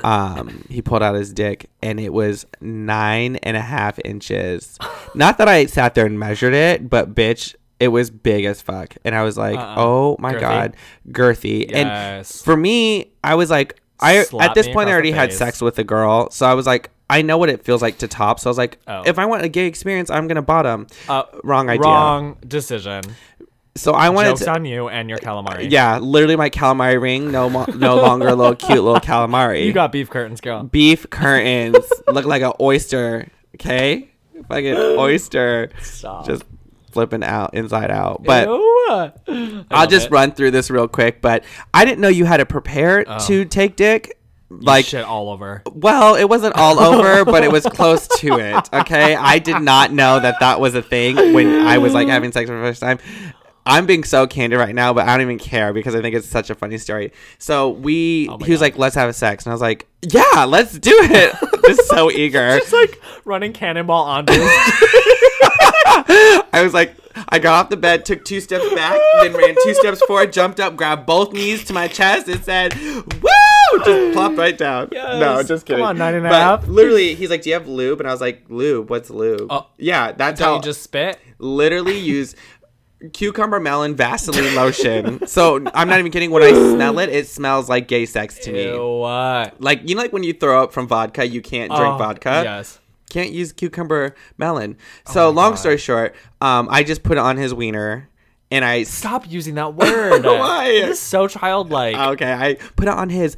um, he pulled out his dick and it was nine and a half inches. Not that i sat there and measured it but bitch it was big as fuck. And i was like Uh-uh. oh my Girthy? god girthy. And for me i was like i Slap at this point i already had sex with a girl. So i was like i know what it feels like to top. So i was like Oh. if i want a gay experience i'm gonna bottom. Uh, wrong idea. wrong decision. So i wanted Jokes to on you and your calamari. yeah literally my calamari ring no mo- no longer a little cute little calamari You got beef curtains, girl. beef curtains look like an oyster. Okay, fucking oyster, Stop. just flipping out inside out. But. I'll just run through this real quick. But I didn't know you had to prepare Oh. to take dick. like Like, shit all over. well, it wasn't all over, but it was close to it. Okay, I did not know that that was a thing when I was like having sex for the first time. I'm being so candid right now, but I don't even care because I think it's such a funny story. So we, Oh he was God. like, "Let's have a sex," and I was like, "Yeah, let's do it." just so eager. It's like running cannonball onto I was like, I got off the bed, took two steps back, then ran two steps forward, jumped up, grabbed both knees to my chest, and said, "Woo!" Just plopped right down. Yes. No, just kidding. Come on, nine and a But half. Literally, he's like, "Do you have lube?" And I was like, "Lube? What's lube?" Oh. yeah, that's Don't how. you just spit? literally use cucumber melon Vaseline lotion. So I'm not even kidding. When I smell it, it smells like gay sex to me. Ew? Like you know, like when you throw up from vodka, you can't drink Oh, vodka Yes. can't use cucumber melon. So long story short, um, I just put it on his wiener, and I Stop using that word. Why? Is so childlike. okay, I put it on his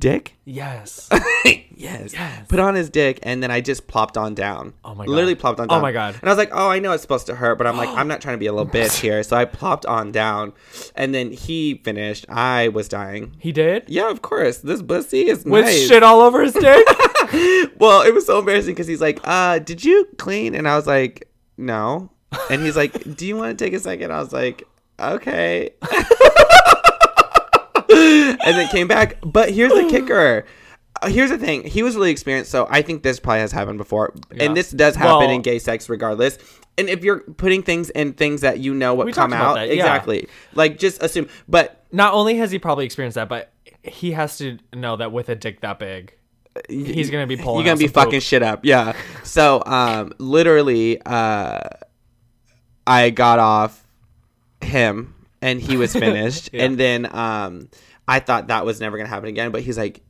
dick. yes. yes. Yes. Put on his dick, and then I just plopped on down. Oh my God. Literally plopped on down. Oh my God. And I was like, oh, I know it's supposed to hurt, but I'm like, I'm not trying to be a little bitch here. So I plopped on down, and then he finished. I was dying. He did? Yeah, of course. This pussy is With nice. shit all over his dick? well, it was so embarrassing because he's like, uh, did you clean? And I was like, no. And he's like, do you want to take a second? I was like, okay. and then came back. But here's the kicker. Uh, Here's the thing. He was really experienced, so I think this probably has happened before, Yeah. and this does happen Well- in gay sex, regardless. And if you're putting things in things that you know what come out, that, yeah. exactly, like just assume. But Not only has he probably experienced that, but he has to know that with a dick that big, he's gonna be pulling. you're gonna be some poop. fucking shit up yeah so um literally uh i got off him and he was finished Yeah. and then um i thought that was never gonna happen again but he's like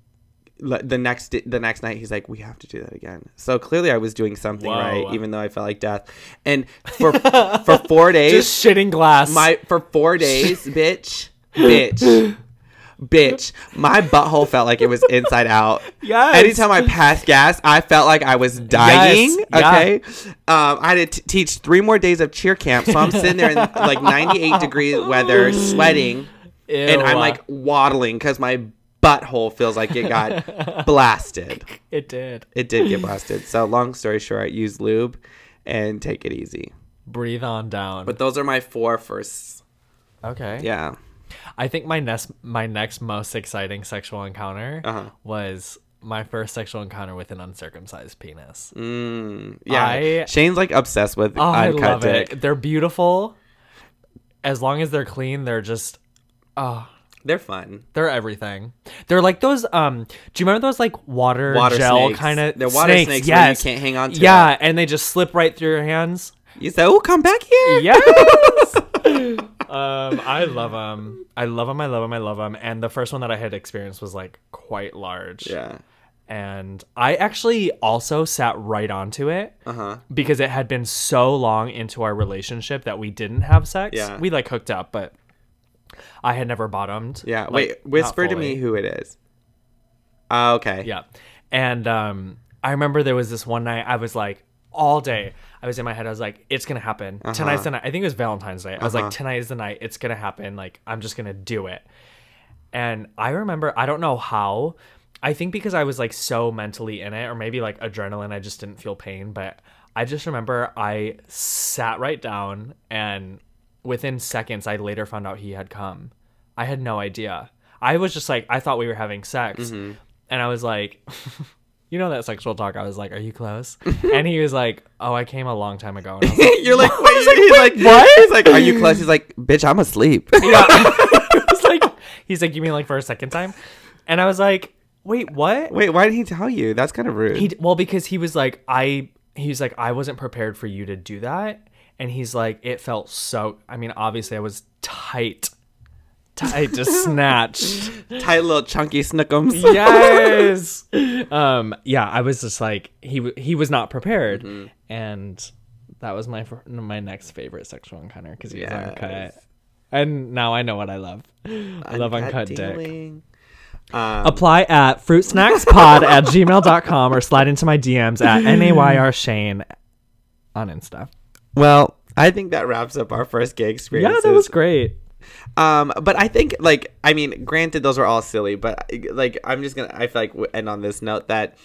the next the next night he's like we have to do that again so clearly i was doing something Whoa. right even though i felt like death and for for four days Just shitting glass. my for four days, bitch, bitch, bitch. My butthole felt like it was inside out. Yes. Anytime I passed gas, I felt like I was dying. Yes, yeah. Okay. Um, I had to t- teach three more days of cheer camp, so I'm sitting there in like 98 degree weather, sweating, and I'm like waddling because my butthole feels like it got blasted. it did. It did get blasted. So long story short, use lube and take it easy. Breathe on down. But those are my four firsts. okay. Yeah. I think my next my next most exciting sexual encounter Uh-huh. was my first sexual encounter with an uncircumcised penis. Mm, yeah, I- Shane's like obsessed with Oh, I love dick. it. They're beautiful. As long as they're clean, they're just oh, They're fun. they're everything. They're like those um do you remember those like water, Water gel kind of They're water snakes where you can't hang on to Yeah, and they just slip right through your hands. You say, "Oh, come back here." Yes. um, I love them. I love them. I love them. I love them. And the first one that I had experienced was like quite large. Yeah. And I actually also sat right onto it Uh huh. because it had been so long into our relationship that we didn't have sex. Yeah. We like hooked up, but I had never bottomed. Yeah. like, Wait, whisper to me who it is. Uh, okay. Yeah. And um, I remember there was this one night I was like, all day, I was in my head, I was like, it's to happen. Tonight's the night. I think it was Valentine's Day. I was Uh-huh. like, tonight is the night. It's to happen. Like, I'm just to do it. And I remember, I don't know how, I think because I was like so mentally in it, or maybe like adrenaline, I just didn't feel pain. But I just remember I sat right down, and within seconds, I later found out he had come. I had no idea. I was just like, I thought we were having sex, and I was like. You know that sexual talk. I was like, "Are you close?" and he was like, "Oh, I came a long time ago." And I was like, You're like, wait, he's like, what? He's like, are you close? He's like, bitch, I'm asleep. yeah. He's like, he's like, you mean like for a second time? And I was like, wait, what? wait, why did he tell you? That's kind of rude. He well because he was like, I he's like, I wasn't prepared for you to do that, and he's like, it felt so. I mean, obviously, I was tight, tight, just snatched. Tight little chunky snookums. yes. Um. Yeah, I was just like, he he was not prepared, Mm-hmm. and that was my my next favorite sexual encounter because he was uncut. And now I know what I love. I love uncut dick. dealing. Um, Apply at fruitsnackspod at gmail.com or slide into my DMs at NAYR Shane on Insta. well, I think that wraps up our first gay experience. Yeah, that was great. Um, but I think like I mean, granted, those were all silly, but like I'm just gonna I feel like end on this note that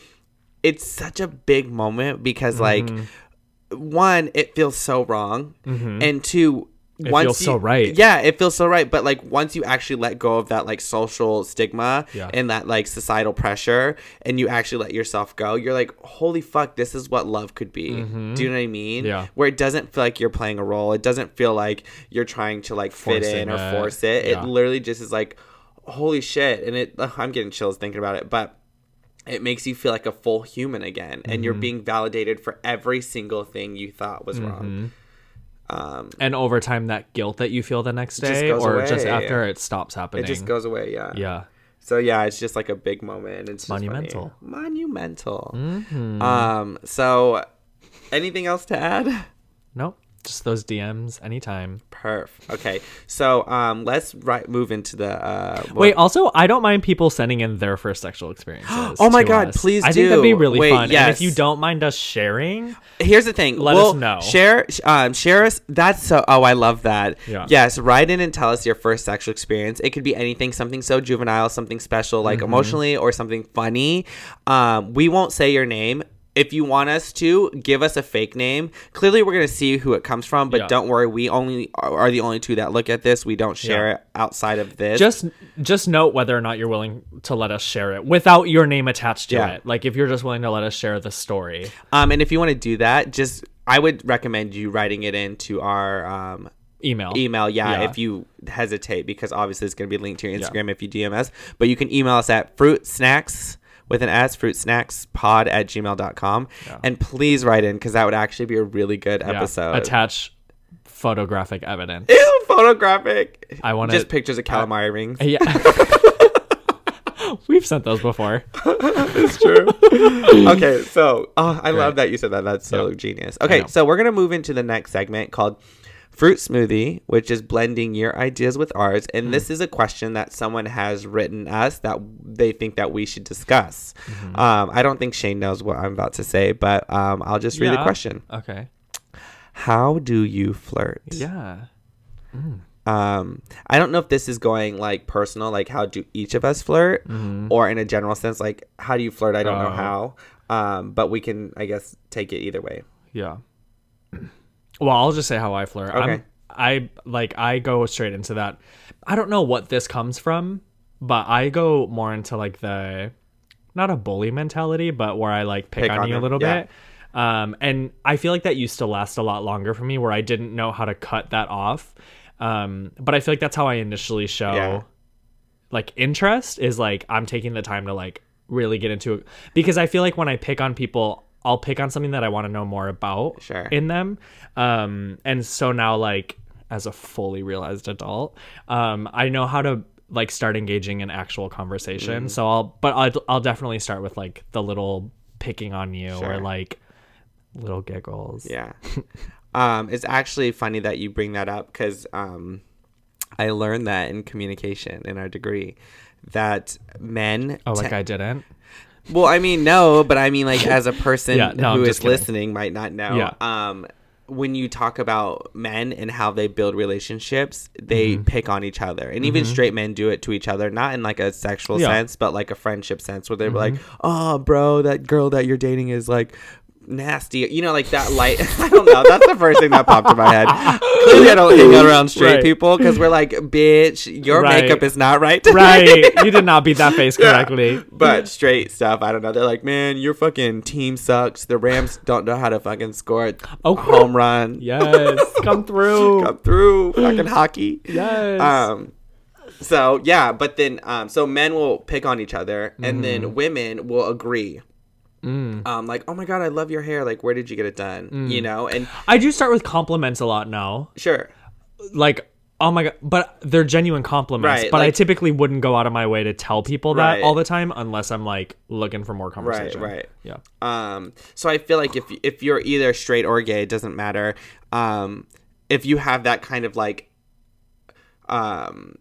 it's such a big moment because like Mm-hmm. one, it feels so wrong, and two. It once feels you- so right. Yeah, it feels so right. But like once you actually let go of that like social stigma Yeah. and that like societal pressure and you actually let yourself go, you're like, holy fuck, this is what love could be. Do you know what I mean? Mm-hmm. Yeah. Where it doesn't feel like you're playing a role. It doesn't feel like you're trying to like fit in or it. force it. Yeah. It literally just is like, holy shit. And it, ugh, I'm getting chills thinking about it. But it makes you feel like a full human again. And Mm-hmm. you're being validated for every single thing you thought was Mm-hmm. wrong. Um, And over time, that guilt that you feel the next just day goes or just after it stops happening. it just goes away. Yeah. Yeah. So yeah, it's just like a big moment. It's just. Monumental. Monumental. Mm-hmm. Um. So, anything else to add? Nope. Just those DMs anytime. Perf. Okay. So um, let's right move into the uh. Wait, also, I don't mind people sending in their first sexual experiences. Oh my God, us. please I think that'd be really Wait, fun. And if you don't mind us sharing, Here's the thing. Let We'll us know. Share, um, share us. That's so. Oh, I love that. Yeah. Yes. Write in and tell us your first sexual experience. It could be anything, something so juvenile, something special, like Mm-hmm. emotionally, or something funny. Um, we won't say your name. If you want us to, give us a fake name. Clearly, we're gonna see who it comes from, but Yeah. don't worry. We only are the only two that look at this. We don't share Yeah. it outside of this. just just note whether or not you're willing to let us share it without your name attached to Yeah. it. Like if you're just willing to let us share the story. um, and if you want to do that, just I would recommend you writing it into our um Email. email yeah, Yeah. if you hesitate because obviously it's going to be linked to your instagram if you dm us but you can email us at fruit snacks with an s fruit snacks pod at gmail.com and please write in because that would actually be a really good Yeah. episode Attach photographic evidence. Ew, photographic I wanna- just pictures of calamari rings Yeah. We've sent those before. it's true okay so oh, i love that you said that that's so Yep. genius okay so we're going to move into the next segment called fruit smoothie which is blending your ideas with ours and this is a question that someone has written us that they think that we should discuss Mm-hmm. um, i don't think shane knows what i'm about to say but um, i'll just read the question Okay. how do you flirt Yeah. um i don't know if this is going like personal like how do each of us flirt or in a general sense like how do you flirt i don't know Mm-hmm. Oh. how um but we can i guess take it either way Yeah. Well, I'll just say how I flirt. Okay. I'm, I like I go straight into that. I don't know what this comes from, but I go more into like the not a bully mentality, but where I like pick, Pick on, on you a little yeah. bit. Um, and I feel like that used to last a lot longer for me, where I didn't know how to cut that off. Um, but I feel like that's how I initially show Yeah. like interest is like I'm taking the time to like really get into it because I feel like when I pick on people, I'll pick on something that I want to know more about Sure. in them. Um, and so now like as a fully realized adult, um, I know how to like start engaging in actual conversation. Mm. So I'll, but I'll, I'll definitely start with like the little picking on you Sure. or like little giggles. Yeah. um, it's actually funny that you bring that up because um, I learned that in communication in our degree that men. Oh, like te- I didn't. Well, I mean, no, but I mean, like, as a person Yeah, no, who is kidding. listening might not know. Yeah. Um, when you talk about men and how they build relationships, they Mm-hmm. pick on each other. And even straight men do it to each other, not in like a sexual Yeah. Mm-hmm. sense, but like a friendship sense where they're like, "Oh, bro, that girl that you're dating is like nasty." You know, like that light. I don't know. That's the first thing that popped in my head. Clearly, I don't hang around straight Right. people because we're like, "Bitch, your Right. makeup is not right." today." right. You did not beat that face correctly. But straight stuff, I don't know. They're like, man, your fucking team sucks. The Rams don't know how to fucking score a Oh. home run. Yes. Come through. Come through, fucking hockey. Yes. Um, so yeah, but then um, so men will pick on each other, and then women will agree. Um, like, oh my god, I love your hair. Like, where did you get it done? You know, and I do start with compliments a lot now. sure, Like, oh my god, but they're genuine compliments. Right, but I typically wouldn't go out of my way to tell people that Right. all the time unless I'm like looking for more right, conversation. right. Yeah. Um, so I feel like if if you're either straight or gay, it doesn't matter. Um, if you have that kind of like um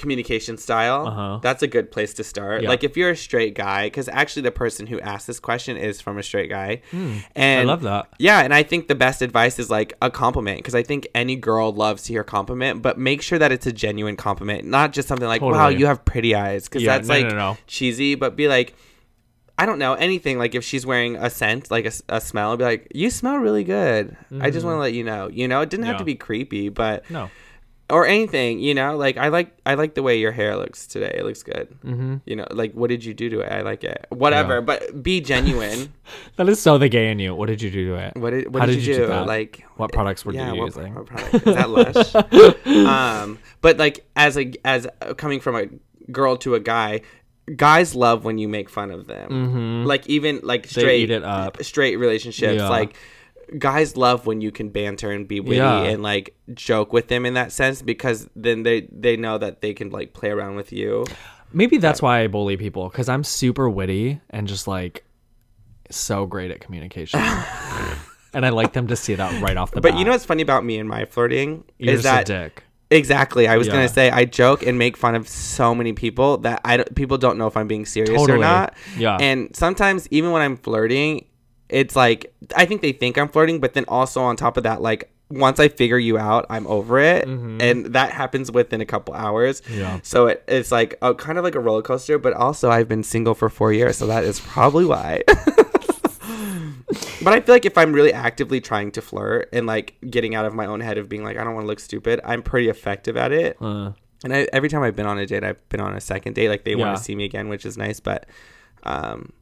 communication style, Uh-huh. that's a good place to start. Yeah. Like if you're a straight guy, because actually the person who asked this question is from a straight guy, I and I love that. yeah, and I think the best advice is like a compliment because I think any girl loves to hear a compliment, but make sure that it's a genuine compliment, not just something like "Wow, you have pretty eyes," because Yeah, that's no, like no, no. cheesy. But be like, I don't know anything. Like if she's wearing a scent, like a smell, be like, "You smell really good." I just want to let you know. You know, it didn't have to Mm-hmm. Be creepy, but No. Or anything. You know, like I like I like the way your hair looks today. It looks good. Mm-hmm. You know, like what did you do to it? I like it. Whatever, Yeah. but be genuine. That is so the gay in you. What did you do to it? What did what How did, did you, do do? Like What products were yeah, you what, using? what product? Is that Lush? um, but like as a as uh, coming from a girl to a guy, guys love when you make fun of them. Like even like Mm-hmm. Straight eat it up. straight relationships, Yeah. like. Guys love when you can banter and be witty Yeah. and like joke with them in that sense because then they they know that they can like play around with you. Maybe that's why I bully people because I'm super witty and just like so great at communication. and I like them to see that right off the bat. But you know what's funny about me and my flirting You're is just that a dick. Exactly. I was Yeah. gonna say I joke and make fun of so many people that I don't, people don't know if I'm being serious or not. Yeah. And sometimes even when I'm flirting, it's like I think they think I'm flirting, but then also on top of that, like once I figure you out, I'm over it, and that happens within a couple hours. Mm-hmm. Yeah. So it, it's like a, kind of like a roller coaster, but also I've been single for four years, so that is probably why. But I feel like if I'm really actively trying to flirt and like getting out of my own head of being like I don't want to look stupid, I'm pretty effective at it. Uh, And I, every time I've been on a date, I've been on a second date. Like they want to see me again, which is nice. But, um,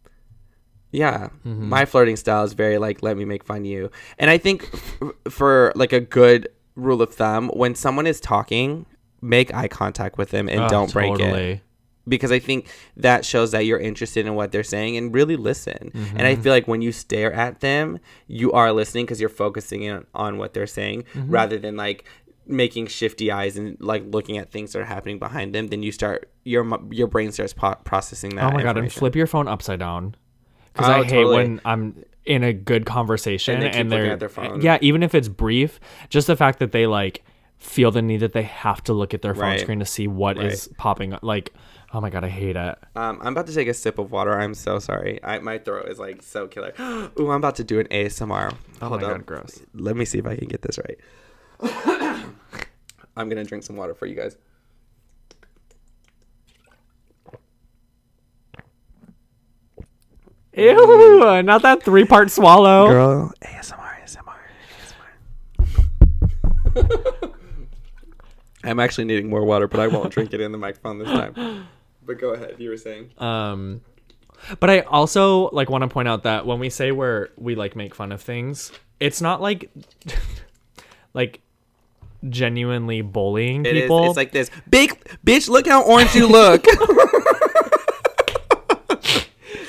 yeah, Mm-hmm. my flirting style is very like let me make fun of you. And I think f- for like a good rule of thumb, when someone is talking, make eye contact with them and oh, don't break it because I think that shows that you're interested in what they're saying and really listen. And Mm-hmm. I feel like when you stare at them, you are listening because you're focusing in on what they're saying Mm-hmm. rather than like making shifty eyes and like looking at things that are happening behind them. Then you start your your brain starts po- processing that. Oh my god! And flip your phone upside down because Oh, I hate totally. when I'm in a good conversation And and, they looking they're at their phone. yeah, even if it's brief, just the fact that they like feel the need that they have to look at their phone Right. screen to see what is popping up. Like, oh my god, I hate it. Um, I'm about to take a sip of water. I'm so sorry. I, my throat is like so killer. Ooh, I'm about to do an ASMR. Oh Hold my up. god, gross. Let me see if I can get this right. I'm gonna drink some water for you guys. Ew, not that three part swallow. Girl, ASMR, ASMR, ASMR. I'm actually needing more water, but I won't drink it in the microphone this time. But go ahead. You were saying. Um, but I also like want to point out that when we say we're we like make fun of things, it's not like like genuinely bullying It is. people. It's like this. Big bitch, look how orange you look.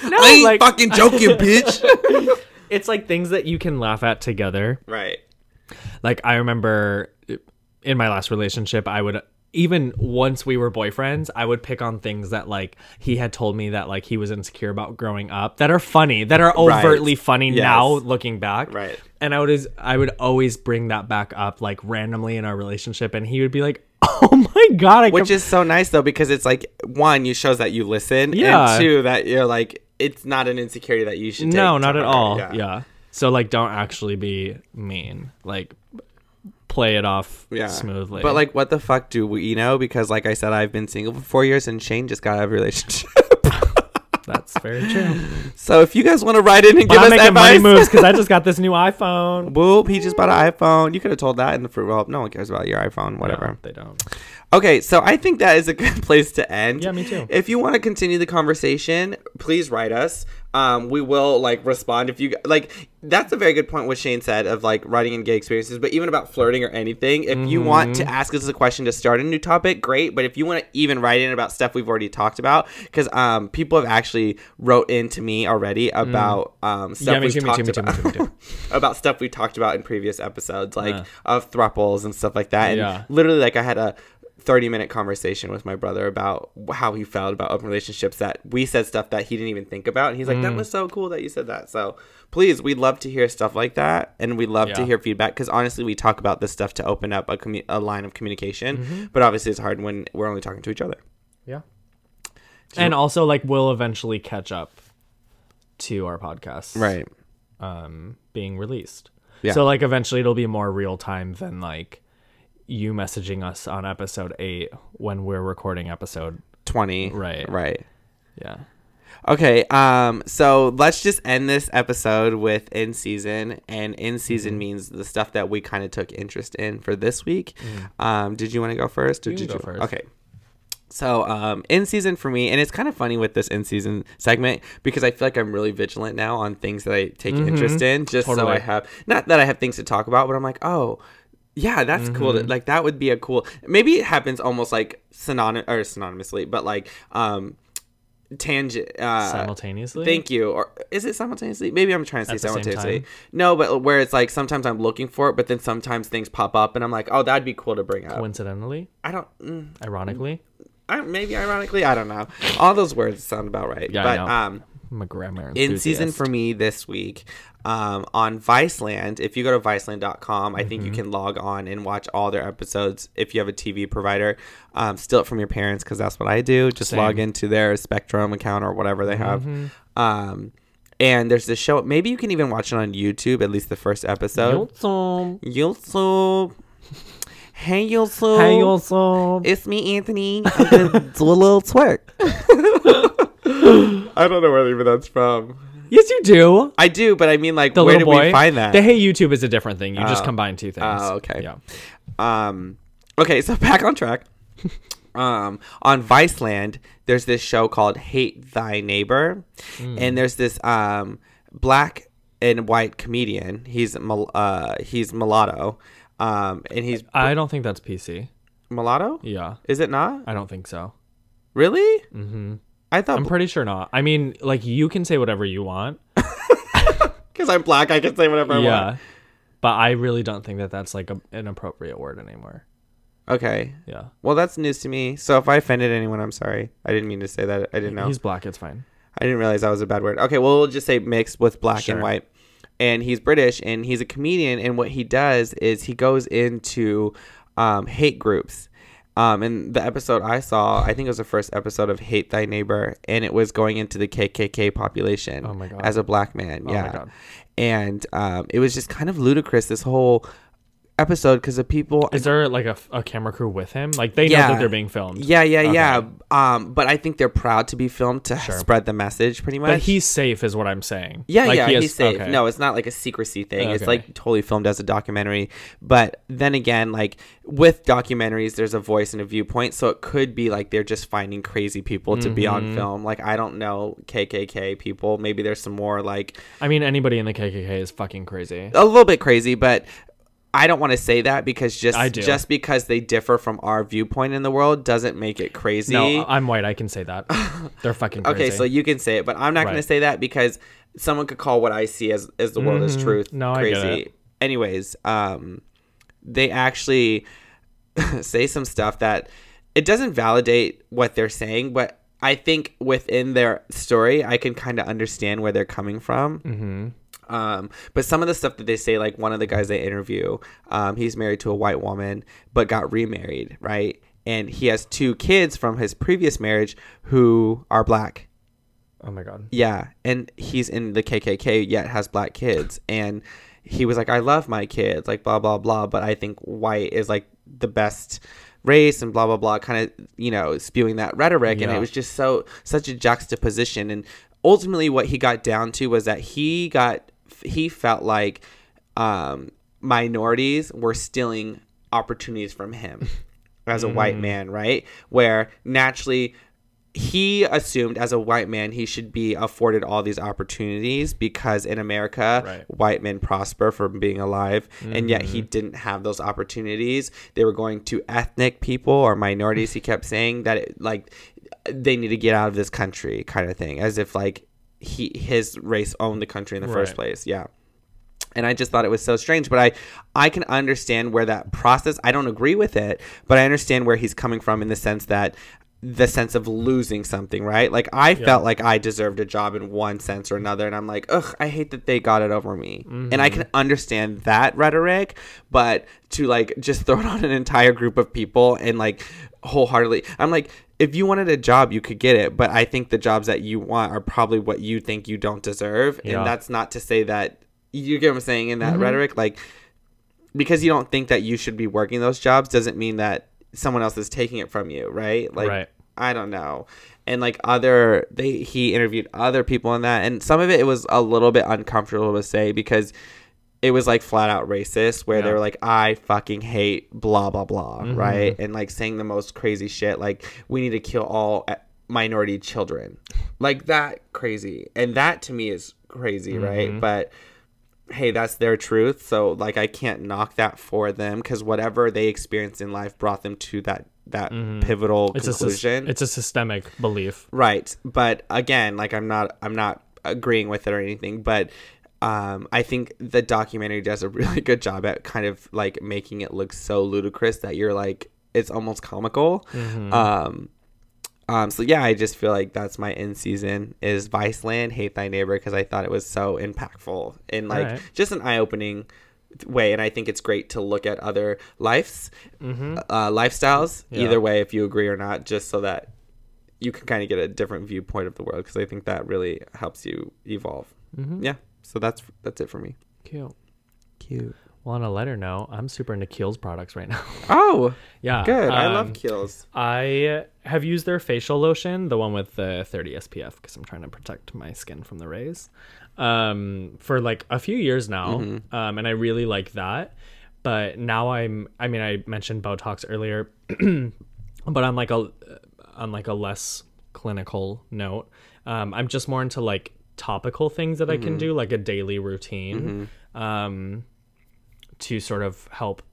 no, I ain't like fucking joking, bitch. it's like things that you can laugh at together. right. Like I remember in my last relationship, I would even once we were boyfriends, I would pick on things that like he had told me that like he was insecure about growing up that are funny, that are Right. overtly funny Yes. now looking back. Right. And I would always, I would always bring that back up like randomly in our relationship, and he would be like, "Oh my god!" I Which com- is so nice though, because it's like one, you shows that you listen, Yeah. and two, that you're like, it's not an insecurity that you should. no, not at heart. all. Yeah. So like, don't actually be mean. Like, play it off Yeah. smoothly. But like, what the fuck do we know? Because like I said, I've been single for four years, and Shane just got out of a relationship. that's very true. so if you guys want to write in and But give I'm us making money moves because I just got this new iPhone. whoop, he just bought an iPhone. You could have told that in the fruit. Well, no one cares about your iPhone. Whatever. No, they don't. Okay, so I think that is a good place to end. Yeah, me too. If you want to continue the conversation, please write us. Um, we will like respond if you like. That's a very good point. What Shane said of like writing in gay experiences, but even about flirting or anything. If you want Mm-hmm. to ask us a question to start a new topic, great. But if you want to even write in about stuff we've already talked about, because um, people have actually wrote in to me already about um stuff Mm. Yeah, we've too, talked too, me too, me about too. about stuff we talked about in previous episodes, like Yeah. of thruples and stuff like that. And Yeah. literally, like I had a 30 minute conversation with my brother about how he felt about open relationships that we said stuff that he didn't even think about and he's like Mm. that was so cool that you said that so please we'd love to hear stuff like that and we'd love to hear feedback because honestly we talk about this stuff to open up a, commu- a line of communication Mm-hmm. but obviously it's hard when we're only talking to each other Yeah. And also, like, we'll eventually catch up to our podcast, right Um, being released. Yeah. So, like, eventually it'll be more real time than like you messaging us on episode eight when we're recording episode. 20 Right. right Yeah. Okay, um, so let's just end this episode with in season, and in season Mm-hmm. means the stuff that we kind of took interest in for this week. Um, did you want to go first, or. You did go you? first. Okay. So, um, in season for me, and it's kind of funny with this in season segment because I feel like I'm really vigilant now on things that I take interest in, just so Mm-hmm. I have not that I have things to talk about, but I'm like, oh, yeah, that's cool. Mm-hmm. To, like that would be a cool. Maybe it happens almost like synonym or synonymously, but like um, tangent. Uh, Simultaneously. Thank you. Or is it simultaneously? Maybe I'm trying to say simultaneously. No, but where it's like sometimes I'm looking for it, but then sometimes things pop up, and I'm like, oh, that'd be cool to bring up. Coincidentally, I don't. Mm, ironically, I, maybe ironically, I don't know. All those words sound about right. Yeah, but um, a grammar in season for me this week um, on Viceland. If you go to viceland.com, I Mm-hmm. think you can log on and watch all their episodes if you have a TV provider. Um, steal it from your parents because that's what I do. Just Same. Mm-hmm. log into their Spectrum account or whatever they have. Um, and there's this show. Maybe you can even watch it on YouTube. At least the first episode. Yulsum. YouTube. Hey YouTube. Hey, Yulsum. It's me, Anthony. I'm gonna do a little twerk. I don't know where even that's from. Yes, you do. I do, but I mean, like, The where little did boy. we find that? The Hey YouTube is a different thing. You just Oh. combine two things. Oh, okay. Yeah. Um, okay, so back on track. um, on Viceland, there's this show called Hate Thy Neighbor, Hmm. and there's this um black and white comedian. He's mul- uh he's mulatto, um, and he's I don't think that's PC. mulatto. Yeah. Is it not I don't think so. really? Mm-hmm. I thought I'm pretty sure not. I mean, like you can say whatever you want. because I'm black, I can say whatever I want. yeah. want. But I really don't think that that's like a, an appropriate word anymore. Okay. Yeah. Well, that's news to me. So if I offended anyone, I'm sorry. I didn't mean to say that. I didn't know. He's black. It's fine. I didn't realize that was a bad word. Okay, well, we'll just say mixed with black and white. And he's British and he's a comedian. And what he does is he goes into um, hate groups. Um, and the episode I saw, I think it was the first episode of Hate Thy Neighbor, and it was going into the KKK population Oh my God. as a black man. my yeah. God. And um, it was just kind of ludicrous, this whole episode, because the people. Is there like a, a camera crew with him? Like they Yeah. know that they're being filmed. yeah, yeah, Okay. yeah. Um, but I think they're proud to be filmed to Sure. spread the message, pretty much. But he's safe, is what I'm saying. Yeah, Like, yeah, he he's safe. okay. No, it's not like a secrecy thing. It's like totally filmed as a documentary. But then again, like with documentaries, there's a voice and a viewpoint, so it could be like they're just finding crazy people to be Mm-hmm. on film. Like I don't know KKK people. Maybe there's some more like I mean, anybody in the KKK is fucking crazy. a little bit crazy, but I don't want to say that because just just because they differ from our viewpoint in the world doesn't make it crazy. No, I'm white. I can say that. They're fucking crazy. Okay, so you can say it, but I'm not going to say that because someone could call what I see as as the world as truth Mm-hmm. No, crazy. Anyways, um, they actually say some stuff that it doesn't validate what they're saying, but I think within their story, I can kind of understand where they're coming from. Mm-hmm. Um, but some of the stuff that they say, like one of the guys they interview, um, he's married to a white woman, but got remarried, right? And he has two kids from his previous marriage who are black. Oh my god. Yeah, and he's in the KKK yet has black kids, and he was like, "I love my kids," like blah blah blah. But I think white is like the best race and blah blah blah, kind of you know spewing that rhetoric, and it was just so such a juxtaposition. And ultimately, what he got down to was that he got he felt like um, minorities were stealing opportunities from him as a white man, right? Where naturally he assumed as a white man he should be afforded all these opportunities because in America Right. white men prosper from being alive and yet he didn't have those opportunities they were going to ethnic people or minorities he kept saying that it, like they need to get out of this country kind of thing as if like he his race owned the country in the first place yeah and I just thought it was so strange. But I, I can understand where that process. I don't agree with it, but I understand where he's coming from in the sense that the sense of losing something, right? Like I felt like I deserved a job in one sense or another, and I'm like, ugh, I hate that they got it over me. And I mm-hmm. can understand that rhetoric, but to like just throw it on an entire group of people and like wholeheartedly, I'm like. If you wanted a job, you could get it, but I think the jobs that you want are probably what you think you don't deserve, Yeah. and that's not to say that you get what I'm saying in that mm-hmm. rhetoric, like because you don't think that you should be working those jobs doesn't mean that someone else is taking it from you, right? Like Right. I don't know. And like other they he interviewed other people in that and some of it it was a little bit uncomfortable to say because it was like flat out racist where they were like I fucking hate blah blah blah, Mm-hmm. right? And like saying the most crazy shit like we need to kill all uh, minority children. Like that crazy. And that to me is crazy, Mm-hmm. right? But hey, that's their truth. So like I can't knock that for them because whatever they experienced in life brought them to that that pivotal Mm-hmm. It's a sys- conclusion. it's a systemic belief. right. But again, like I'm not I'm not agreeing with it or anything, but um, I think the documentary does a really good job at kind of like making it look so ludicrous that you're like it's almost comical. Mm-hmm. Um, um, so yeah, I just feel like that's my in season is Viceland, Hate Thy Neighbor, because I thought it was so impactful and like Alright. just an eye opening way. And I think it's great to look at other lives, uh, lifestyles, Yeah. either way, if you agree or not, just so that you can kind of get a different viewpoint of the world. Because I think that really helps you evolve. Yeah. So that's that's it for me. Cute. Cute. Well, on a lighter note, I'm super into Kiehl's products right now. Oh, yeah. good. I um, love Kiehl's. I have used their facial lotion, the one with the 30 SPF, because I'm trying to protect my skin from the rays, um, for like a few years now, um, and I really like that. But now I'm, I mean, I mentioned Botox earlier, but on like a, on like a less clinical note, um, I'm just more into like topical things that I can do, like a daily routine, um, to sort of help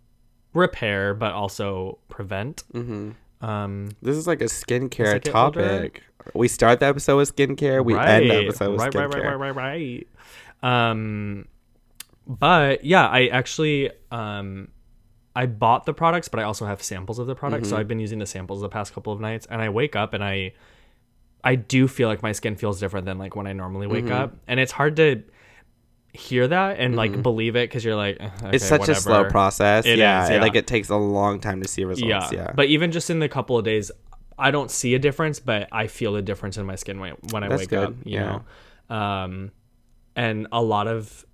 repair, but also prevent. Um, This is like a skincare topic. We start the episode with skincare. We end the episode with right, right, skincare. right, right, right, right. Um, but yeah, I actually um, I bought the products, but I also have samples of the products. Mm-hmm. So I've been using the samples the past couple of nights, and I wake up and I I do feel like my skin feels different than like when I normally wake Mm-hmm. up, and it's hard to hear that and like believe it because you're like "Eh, It's okay, such a slow process. It yeah, is, yeah. like it takes a long time to see results. yeah. Yeah, But even just in the couple of days, I don't see a difference, but I feel a difference in my skin when, when I That's wake good, up. You yeah. know, um, and a lot of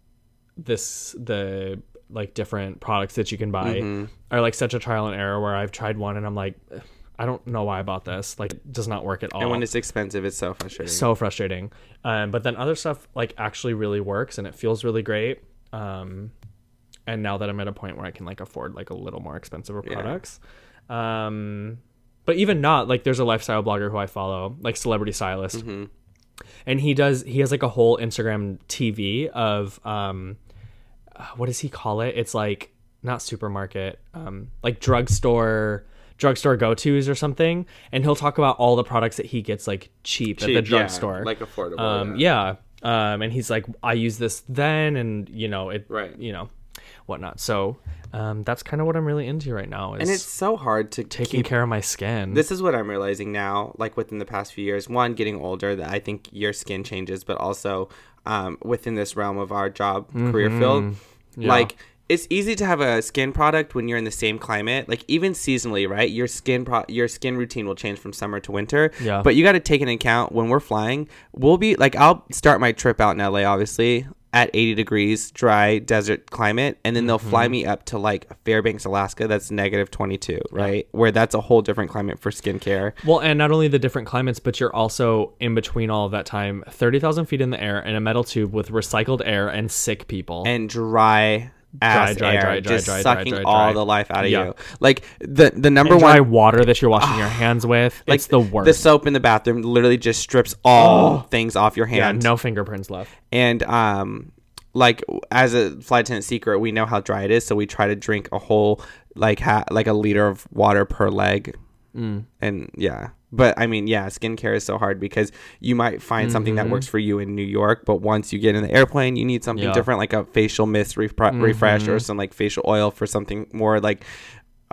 this the like different products that you can buy Mm-hmm. are like such a trial and error where I've tried one and I'm like, "Ugh, I don't know why I bought this. Like, it does not work at all. and when it's expensive, it's so frustrating. so frustrating. Um, but then other stuff like actually really works and it feels really great. Um, and now that I'm at a point where I can like afford like a little more expensive products, um, but even not like there's a lifestyle blogger who I follow, like Celebrity Stylist, and he does he has like a whole Instagram TV of um, what does he call it? It's like not supermarket, um, like drugstore drugstore go tos or something, and he'll talk about all the products that he gets like cheap, at the Cheap, yeah, drugstore, like affordable. um, yeah. yeah. Um, and he's like, I use this then, and you know it, Right. You know, whatnot. So, um, that's kind of what I'm really into right now. Is and it's so hard to taking keep care of my skin. This is what I'm realizing now, like within the past few years. One, getting older, that I think your skin changes, but also um, within this realm of our job career Mm-hmm. field, like it's easy to have a skin product when you're in the same climate. Like even seasonally, right? Your skin pro- your skin routine will change from summer to winter. Yeah. But you got to take into account when we're flying. We'll be like I'll start my trip out in LA, obviously at 80 degrees, dry desert climate, and then they'll fly Mm-hmm. me up to like Fairbanks, Alaska. That's negative 22, right? Where that's a whole different climate for skincare. Well, and not only the different climates, but you're also in between all of that time, thirty thousand feet in the air in a metal tube with recycled air and sick people. and dry ass dry, air, dry, dry, just dry, dry, sucking all the life out of Yeah. you. Like the the number And dry one water that you're washing your hands with. like it's the worst. The soap in the bathroom literally just strips all things off your yeah, no fingerprints left. And um like as a flight attendant secret, we know how dry it is, so we try to drink a whole like ha- like a liter of water per leg. Mm. And yeah. But I mean, yeah, skincare is so hard because you might find something that mm-hmm. works for you in New York, but once you get in the airplane, you need something Yeah. different, like a facial mist repre- refresh or mm-hmm. some like facial oil for something more like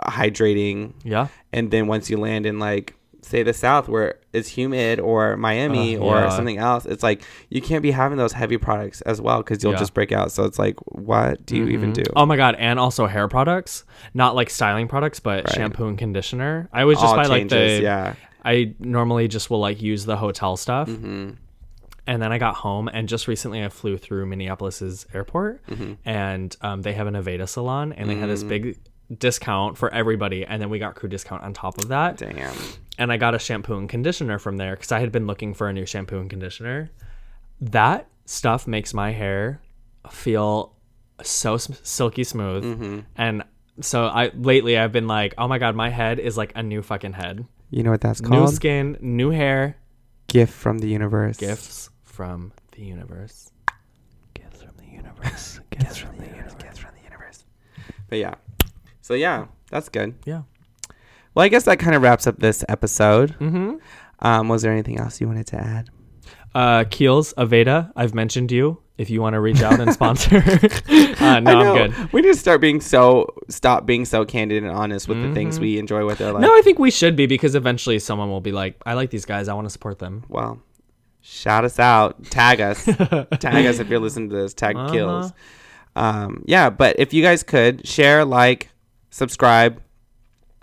hydrating. Yeah. And then once you land in like say the South where it's humid or Miami Uh, or yeah. something else, it's like you can't be having those heavy products as well because you'll Yeah. just break out. So it's like, what do you even mm-hmm. do? Oh my god, and also hair products, not like styling products, but Right. shampoo and conditioner. I was just All buy like changes, the yeah. I normally just will like use the hotel stuff. Mm-hmm. And then I got home, and just recently I flew through Minneapolis's airport, Mm-hmm. and um, they have an Aveda salon, and they had this big discount for everybody, and then we got crew discount on top of that. Damn. And I got a shampoo and conditioner from there because I had been looking for a new shampoo and conditioner. That stuff makes my hair feel so silky smooth, Mm-hmm. and so I lately I've been like, oh my god, my head is like a new fucking head, You know what that's called? new skin, new hair, Gift from the universe. gifts from the universe. Gifts from the universe. Gifts from the universe. Gifts from the universe. But yeah. So yeah, that's good. Yeah. Well, I guess that kind of wraps up this episode. Mm-hmm. Um, was there anything else you wanted to add? Uh, Kiehl's Aveda, I've mentioned you. If you want to reach out and sponsor, uh, no, I'm good. We need to start being so stop being so candid and honest with the things we enjoy with our life. No, I think we should be because eventually someone will be like, I like these guys. I want to support them. well, shout us out, tag us, tag us if you're listening to this. Tag Uh-huh. Kiehl's. Um, yeah, but if you guys could share, like, subscribe,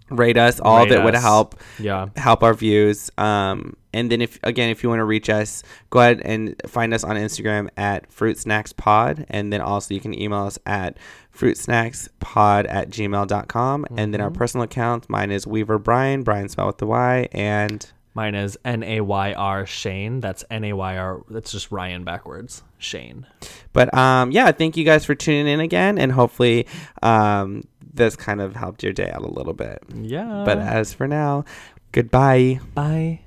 rate us, all Rate it would help Yeah. help our views. Um, and then if again, if you want to reach us, go ahead and find us on Instagram at Fruit Snacks Pod, and then also you can email us at fruit snacks pod at gmail.com. And then our Mm-hmm. personal accounts, mine is Weaver Bryan, Bryan spelled with the Y, and Mine is N A Y R Shane. That's N A Y R. That's just Ryan backwards. Shane. but um, yeah, thank you guys for tuning in again, and hopefully um, this kind of helped your day out a little bit. Yeah. But as for now, goodbye. bye.